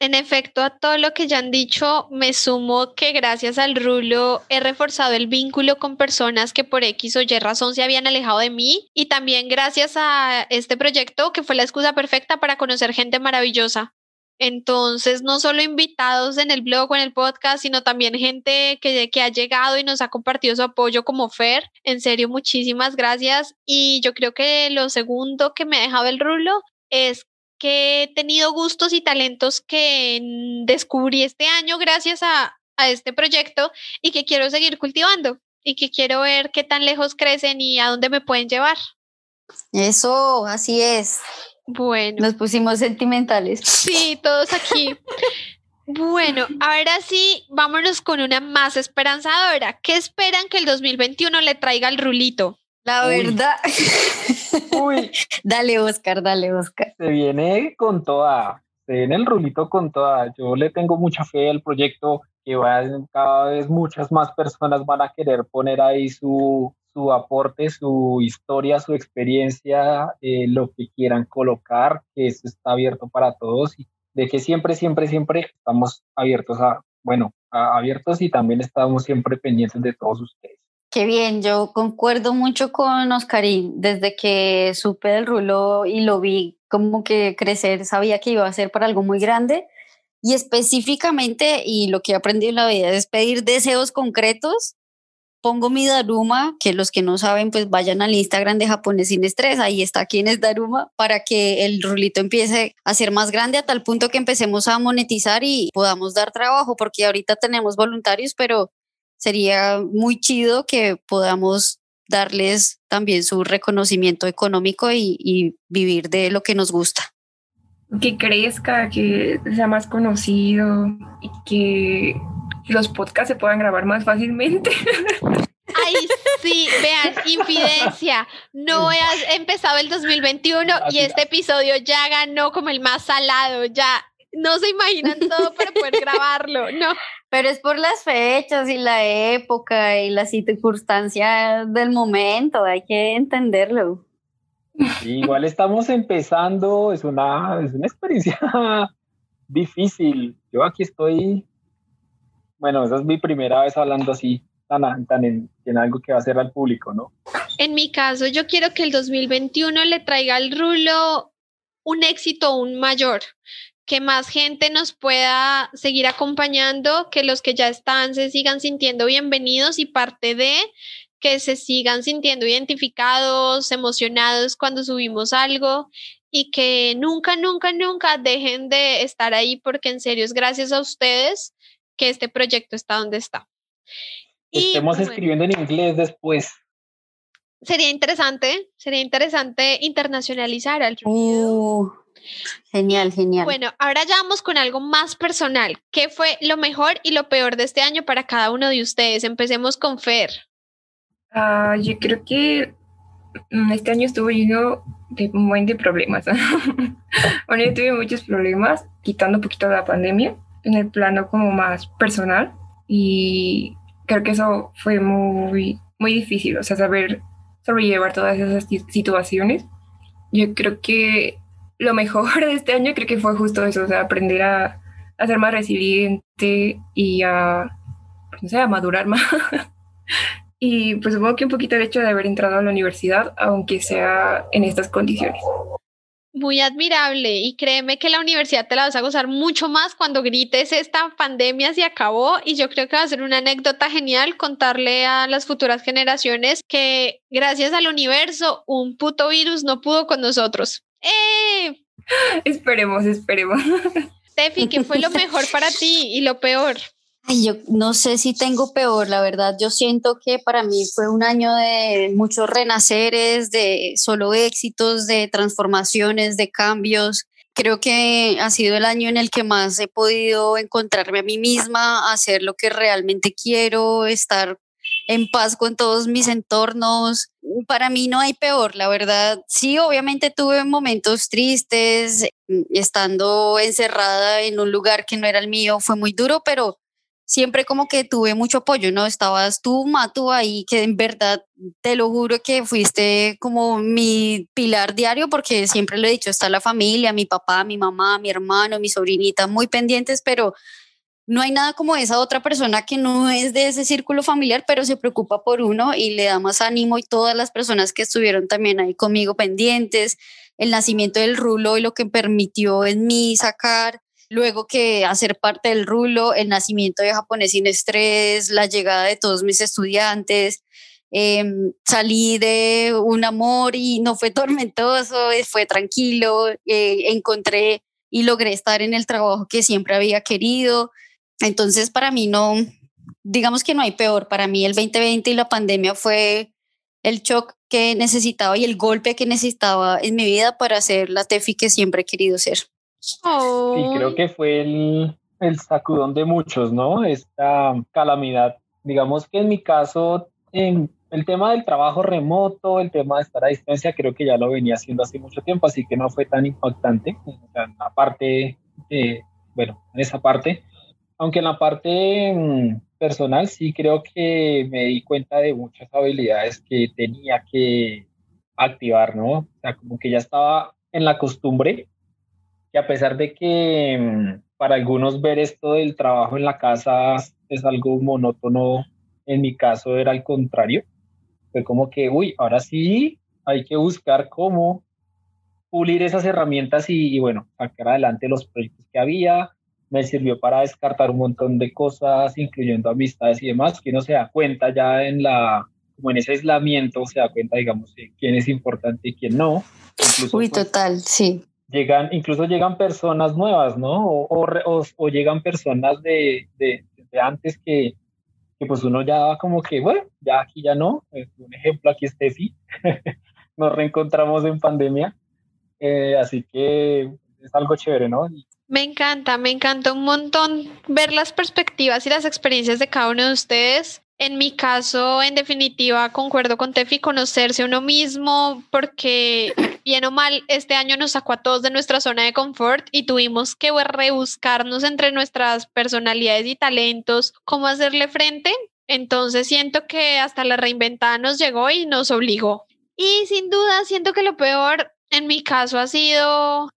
En efecto, a todo lo que ya han dicho, me sumo que gracias al rulo he reforzado el vínculo con personas que por X o Y razón se habían alejado de mí y también gracias a este proyecto que fue la excusa perfecta para conocer gente maravillosa. Entonces, no solo invitados en el blog o en el podcast, sino también gente que, que ha llegado y nos ha compartido su apoyo como Fer. En serio, muchísimas gracias. Y yo creo que lo segundo que me ha dejado el rulo es que he tenido gustos y talentos que descubrí este año gracias a, a este proyecto y que quiero seguir cultivando y que quiero ver qué tan lejos crecen y a dónde me pueden llevar. Eso, así es. Bueno. Nos pusimos sentimentales. Sí, todos aquí. bueno, ahora sí, vámonos con una más esperanzadora. ¿Qué esperan que el 2021 le traiga al rulito? La Uy. verdad. Uy, dale, Oscar, dale, Oscar. se viene con toda, se viene el rulito con toda. Yo le tengo mucha fe al proyecto que va cada vez muchas más personas van a querer poner ahí su, su aporte, su historia, su experiencia, eh, lo que quieran colocar, que eso está abierto para todos y de que siempre, siempre, siempre estamos abiertos a, bueno, a- abiertos y también estamos siempre pendientes de todos ustedes. Qué bien, yo concuerdo mucho con Oscarín. Desde que supe del rulo y lo vi como que crecer, sabía que iba a ser para algo muy grande. Y específicamente, y lo que he aprendido en la vida es pedir deseos concretos. Pongo mi Daruma, que los que no saben, pues vayan al Instagram de Japones Sin Estrés, ahí está quién es Daruma, para que el rulito empiece a ser más grande a tal punto que empecemos a monetizar y podamos dar trabajo, porque ahorita tenemos voluntarios, pero sería muy chido que podamos darles también su reconocimiento económico y, y vivir de lo que nos gusta. que crezca, que sea más conocido y que los podcasts se puedan grabar más fácilmente. Ay, sí, vean, infidencia. No has empezado el 2021 y este episodio ya ganó como el más salado, ya. No se imaginan todo para poder grabarlo, no. Pero es por las fechas y la época y las circunstancias del momento, hay que entenderlo. Igual estamos empezando, es una, es una experiencia difícil. Yo aquí estoy, bueno, esa es mi primera vez hablando así, tan, tan en, en algo que va a hacer al público, ¿no? En mi caso, yo quiero que el 2021 le traiga al rulo un éxito aún mayor, que más gente nos pueda seguir acompañando, que los que ya están se sigan sintiendo bienvenidos y parte de que se sigan sintiendo identificados, emocionados cuando subimos algo y que nunca, nunca, nunca dejen de estar ahí porque en serio es gracias a ustedes que este proyecto está donde está. Y, Estemos bueno, escribiendo en inglés después. Sería interesante, sería interesante internacionalizar al ruido. Uh, genial, genial. Bueno, ahora ya vamos con algo más personal. ¿Qué fue lo mejor y lo peor de este año para cada uno de ustedes? Empecemos con Fer. Ah, yo creo que mm, este año estuvo lleno de un buen de problemas. bueno, yo tuve muchos problemas, quitando un poquito la pandemia, en el plano como más personal. Y creo que eso fue muy, muy difícil, o sea, saber sobrellevar todas esas si- situaciones. Yo creo que lo mejor de este año creo que fue justo eso, o sea, aprender a, ser más resiliente y a, pues, no sé, a madurar más. Y pues supongo que un poquito el hecho de haber entrado a la universidad, aunque sea en estas condiciones. Muy admirable y créeme que la universidad te la vas a gozar mucho más cuando grites esta pandemia se acabó y yo creo que va a ser una anécdota genial contarle a las futuras generaciones que gracias al universo un puto virus no pudo con nosotros. ¡Eh! Esperemos, esperemos. Tefi, ¿qué fue lo mejor para ti y lo peor? yo no sé si tengo peor, la verdad. Yo siento que para mí fue un año de muchos renaceres, de solo éxitos, de transformaciones, de cambios. Creo que ha sido el año en el que más he podido encontrarme a mí misma, hacer lo que realmente quiero, estar en paz con todos mis entornos. Para mí no hay peor, la verdad. Sí, obviamente tuve momentos tristes, estando encerrada en un lugar que no era el mío, fue muy duro, pero siempre como que tuve mucho apoyo, ¿no? Estabas tú, Matu, ahí, que en verdad te lo juro que fuiste como mi pilar diario, porque siempre lo he dicho, está la familia, mi papá, mi mamá, mi hermano, mi sobrinita, muy pendientes, pero no hay nada como esa otra persona que no es de ese círculo familiar, pero se preocupa por uno y le da más ánimo y todas las personas que estuvieron también ahí conmigo pendientes, el nacimiento del rulo y lo que permitió en mí sacar luego que hacer parte del rulo, el nacimiento de Japonés sin estrés, la llegada de todos mis estudiantes, em, salí de un amor y no fue tormentoso, eh, fue tranquilo, eh, encontré y logré estar en el trabajo que siempre había querido. Entonces, para mí no, digamos que no hay peor. Para mí el 2020 y la pandemia fue el shock que necesitaba y el golpe que necesitaba en mi vida para ser la Tefi que siempre he querido ser. Sí, creo que fue el, el sacudón de muchos, ¿no? Esta calamidad. Digamos que en mi caso, en el tema del trabajo remoto, el tema de estar a distancia, creo que ya lo venía haciendo hace mucho tiempo, así que no fue tan impactante. aparte, de, bueno, en esa parte. Aunque en la parte mm, personal sí creo que me di cuenta de muchas habilidades que tenía que activar, ¿no? O sea, como que ya estaba en la costumbre que a pesar de que mm, para algunos ver esto del trabajo en la casa es algo monótono, en mi caso era al contrario. Fue como que, uy, ahora sí hay que buscar cómo pulir esas herramientas y, y bueno, sacar adelante los proyectos que había, me sirvió para descartar un montón de cosas, incluyendo amistades y demás, que uno se da cuenta ya en la, como en ese aislamiento, se da cuenta, digamos, de quién es importante y quién no. Uy, pues, total, sí. Llegan, incluso llegan personas nuevas, ¿no? O, o, o, llegan personas de, de, de antes que, que, pues uno ya como que, bueno, ya aquí ya no. Un ejemplo, aquí es Steffi. Nos reencontramos en pandemia. Eh, así que es algo chévere, ¿no? Me encanta, me encanta un montón ver las perspectivas y las experiencias de cada uno de ustedes. En mi caso, en definitiva, concuerdo con Tefi, conocerse uno mismo, porque bien o mal, este año nos sacó a todos de nuestra zona de confort y tuvimos que rebuscarnos entre nuestras personalidades y talentos, cómo hacerle frente. Entonces siento que hasta la reinventada nos llegó y nos obligó. Y sin duda, siento que lo peor en mi caso ha sido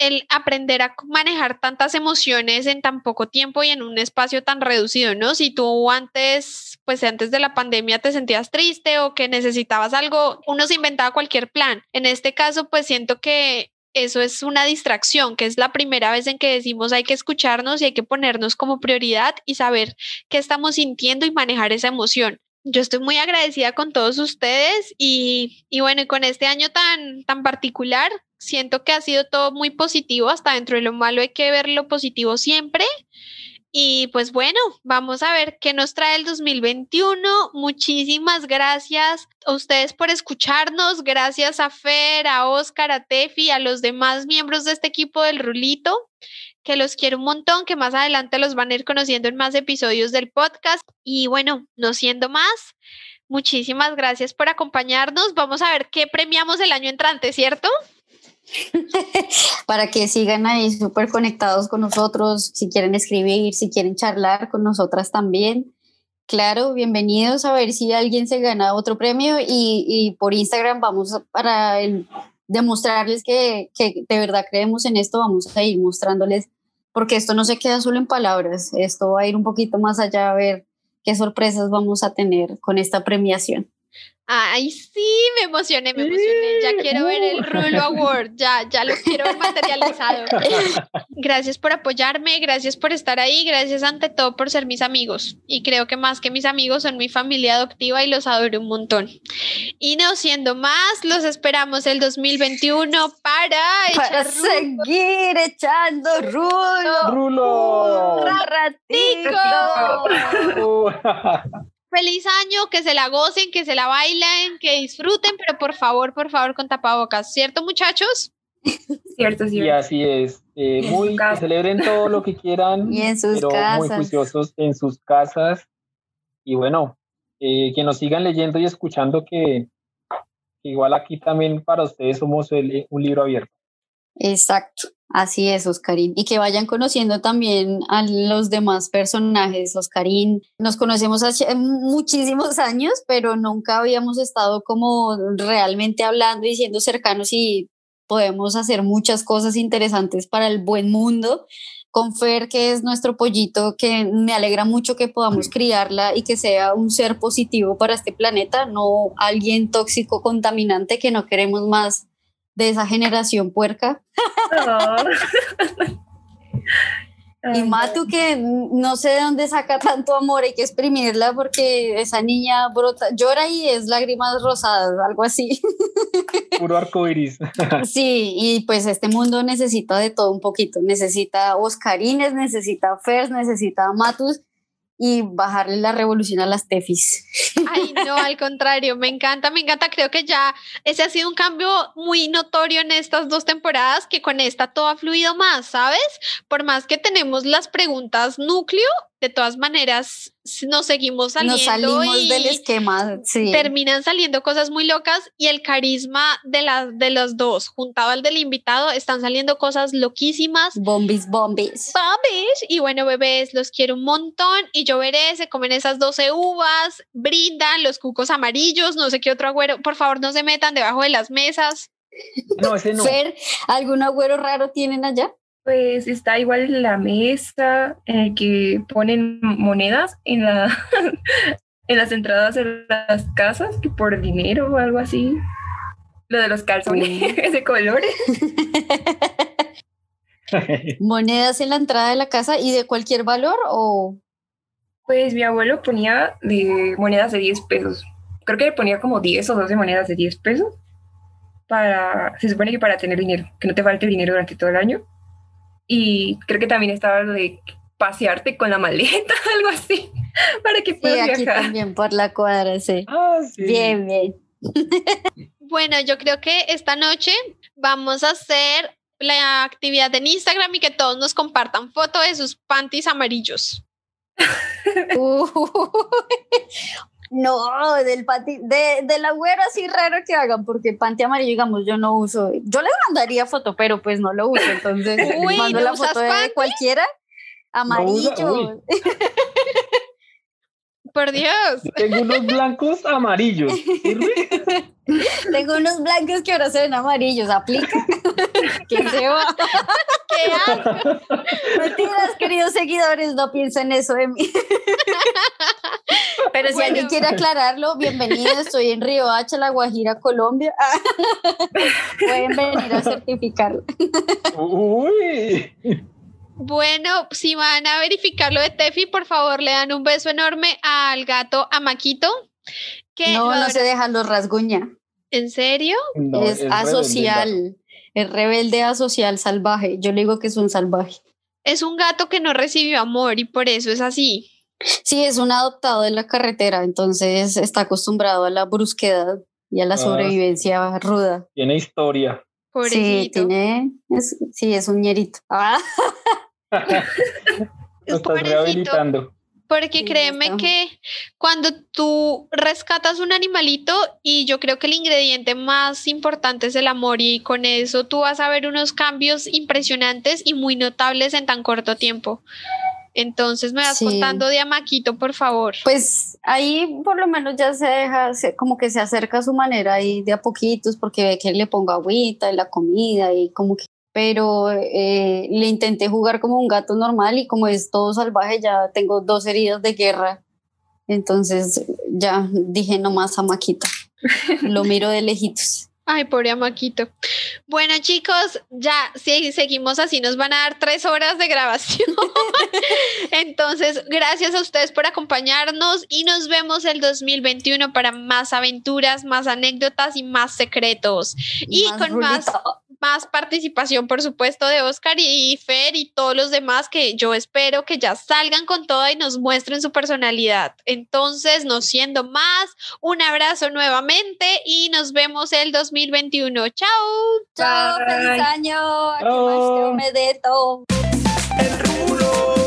el aprender a manejar tantas emociones en tan poco tiempo y en un espacio tan reducido, ¿no? Si tú antes, pues antes de la pandemia te sentías triste o que necesitabas algo, uno se inventaba cualquier plan. En este caso, pues siento que eso es una distracción, que es la primera vez en que decimos hay que escucharnos y hay que ponernos como prioridad y saber qué estamos sintiendo y manejar esa emoción yo estoy muy agradecida con todos ustedes y, y, bueno, y con este año tan, tan particular, siento que ha sido todo muy positivo, hasta dentro de lo malo hay que ver lo positivo siempre. Y pues bueno, vamos a ver qué nos trae el 2021. Muchísimas gracias a ustedes por escucharnos. Gracias a Fer, a Oscar, a Tefi, a los demás miembros de este equipo del Rulito, que los quiero un montón, que más adelante los van a ir conociendo en más episodios del podcast. Y bueno, no siendo más, muchísimas gracias por acompañarnos. Vamos a ver qué premiamos el año entrante, ¿cierto? para que sigan ahí súper conectados con nosotros, si quieren escribir, si quieren charlar con nosotras también. Claro, bienvenidos a ver si alguien se gana otro premio y, y por Instagram vamos para el, demostrarles que, que de verdad creemos en esto, vamos a ir mostrándoles, porque esto no se queda solo en palabras, esto va a ir un poquito más allá a ver qué sorpresas vamos a tener con esta premiación. Ay, sí, me emocioné, me emocioné. Ya quiero ver el Rulo Award, ya, ya lo quiero ver materializado. Gracias por apoyarme, gracias por estar ahí, gracias ante todo por ser mis amigos. Y creo que más que mis amigos son mi familia adoptiva y los adoro un montón. Y no siendo más, los esperamos el 2021 para, para seguir echando rulo. Rulo. Ra, ratico! Feliz año, que se la gocen, que se la bailen, que disfruten, pero por favor, por favor, con tapabocas, ¿cierto, muchachos? Cierto, Y cierto. así es. eh, muy, que celebren todo lo que quieran, Y en sus pero muy casas. juiciosos en sus casas. Y bueno, eh, que nos sigan leyendo y escuchando que, que igual aquí también para ustedes somos el- un libro abierto. Exacto, así es, Oscarín. Y que vayan conociendo también a los demás personajes. Oscarín, nos conocemos hace muchísimos años, pero nunca habíamos estado como realmente hablando y siendo cercanos y podemos hacer muchas cosas interesantes para el buen mundo. Con Fer, que es nuestro pollito, que me alegra mucho que podamos criarla y que sea un ser positivo para este planeta, no alguien tóxico, contaminante que no queremos más de esa generación puerca. Y Matu que no sé de dónde saca tanto amor, hay que exprimirla porque esa niña brota, llora y es lágrimas rosadas, algo así. Puro arco iris. Sí, y pues este mundo necesita de todo un poquito, necesita Oscarines, necesita Fers, necesita Matus y bajarle la revolución a las Tefis. Ay, no, al contrario, me encanta, me encanta. Creo que ya ese ha sido un cambio muy notorio en estas dos temporadas, que con esta todo ha fluido más, ¿sabes? Por más que tenemos las preguntas núcleo, de todas maneras nos seguimos saliendo Nos salimos y del esquema, sí. terminan saliendo cosas muy locas y el carisma de, las de los dos, juntado al del invitado, están saliendo cosas loquísimas. Bombis, bombis. Babes. Y bueno, bebés, los quiero un montón. Y yo veré, se comen esas 12 uvas, brindan los cucos amarillos, no sé qué otro agüero. Por favor, no se metan debajo de las mesas. No, ese no. Fer, ¿algún agüero raro tienen allá? Pues está igual en la mesa en el que ponen monedas en la en las entradas de las casas que por dinero o algo así. Lo de los calzones de colores. ¿Monedas en la entrada de la casa y de cualquier valor o...? Pues mi abuelo ponía de monedas de 10 pesos. Creo que ponía como 10 o 12 monedas de 10 pesos. Para, se supone que para tener dinero, que no te falte dinero durante todo el año. Y creo que también estaba lo de pasearte con la maleta, algo así, para que Sí, puedas aquí viajar. también por la cuadra, sí. Ah, sí. Bien, bien. Bueno, yo creo que esta noche vamos a hacer la actividad en Instagram y que todos nos compartan foto de sus panties amarillos. Uy. No, del panty, de, del agüero así raro que hagan, porque panty amarillo, digamos, yo no uso. Yo les mandaría foto, pero pues no lo uso, entonces Uy, mando ¿no la usas foto de panty? cualquiera. Amarillo. Por Dios. Tengo unos blancos amarillos. Tengo unos blancos que ahora se ven amarillos. ¿Aplica? ¿Qué se va? ¿Qué hago? Mentiras, queridos seguidores, no piensen eso de mí. Pero si Bueno. alguien quiere aclararlo, bienvenido. Estoy en Río Hacha, La Guajira, Colombia. Pueden venir a certificarlo. Uy. Bueno, si van a verificar lo de Tefi, por favor le dan un beso enorme al gato Amaquito. Que No, lo no se dejan los rasguña. ¿En serio? No, es, rebelde, asocial. Es rebelde asocial salvaje. Yo le digo que es un salvaje. Es un gato que no recibió amor y por eso es así. Sí, es un adoptado de la carretera, entonces está acostumbrado a la brusquedad y a la Ah. sobrevivencia ruda. Tiene historia. Pobrecito. Sí, tiene, es, sí, es un ñerito. Ah, Lo estás Pobrecito. rehabilitando. Porque créeme que cuando tú rescatas un animalito, y yo creo que el ingrediente más importante es el amor, y con eso tú vas a ver unos cambios impresionantes y muy notables en tan corto tiempo. Entonces me vas Sí. contando de Amaquito, por favor. pues ahí por lo menos ya se deja, se- como que se acerca a su manera y de a poquitos porque ve que le pongo agüita y la comida y como que pero eh, le intenté jugar como un gato normal y como es todo salvaje ya tengo dos heridas de guerra entonces ya dije no más a Maquita lo miro de lejitos Ay, pobre Amaquito. Bueno, chicos, ya si seguimos así, nos van a dar tres horas de grabación. Entonces, gracias a ustedes por acompañarnos y nos vemos el 2021 para más aventuras, más anécdotas y más secretos. Y con más rulito. más participación, por supuesto, de Oscar y Fer y todos los demás que yo espero que ya salgan con toda y nos muestren su personalidad. Entonces, no siendo más, un abrazo nuevamente y nos vemos el 2021. Chao. Chao, feliz año. Aquí más que Chao. me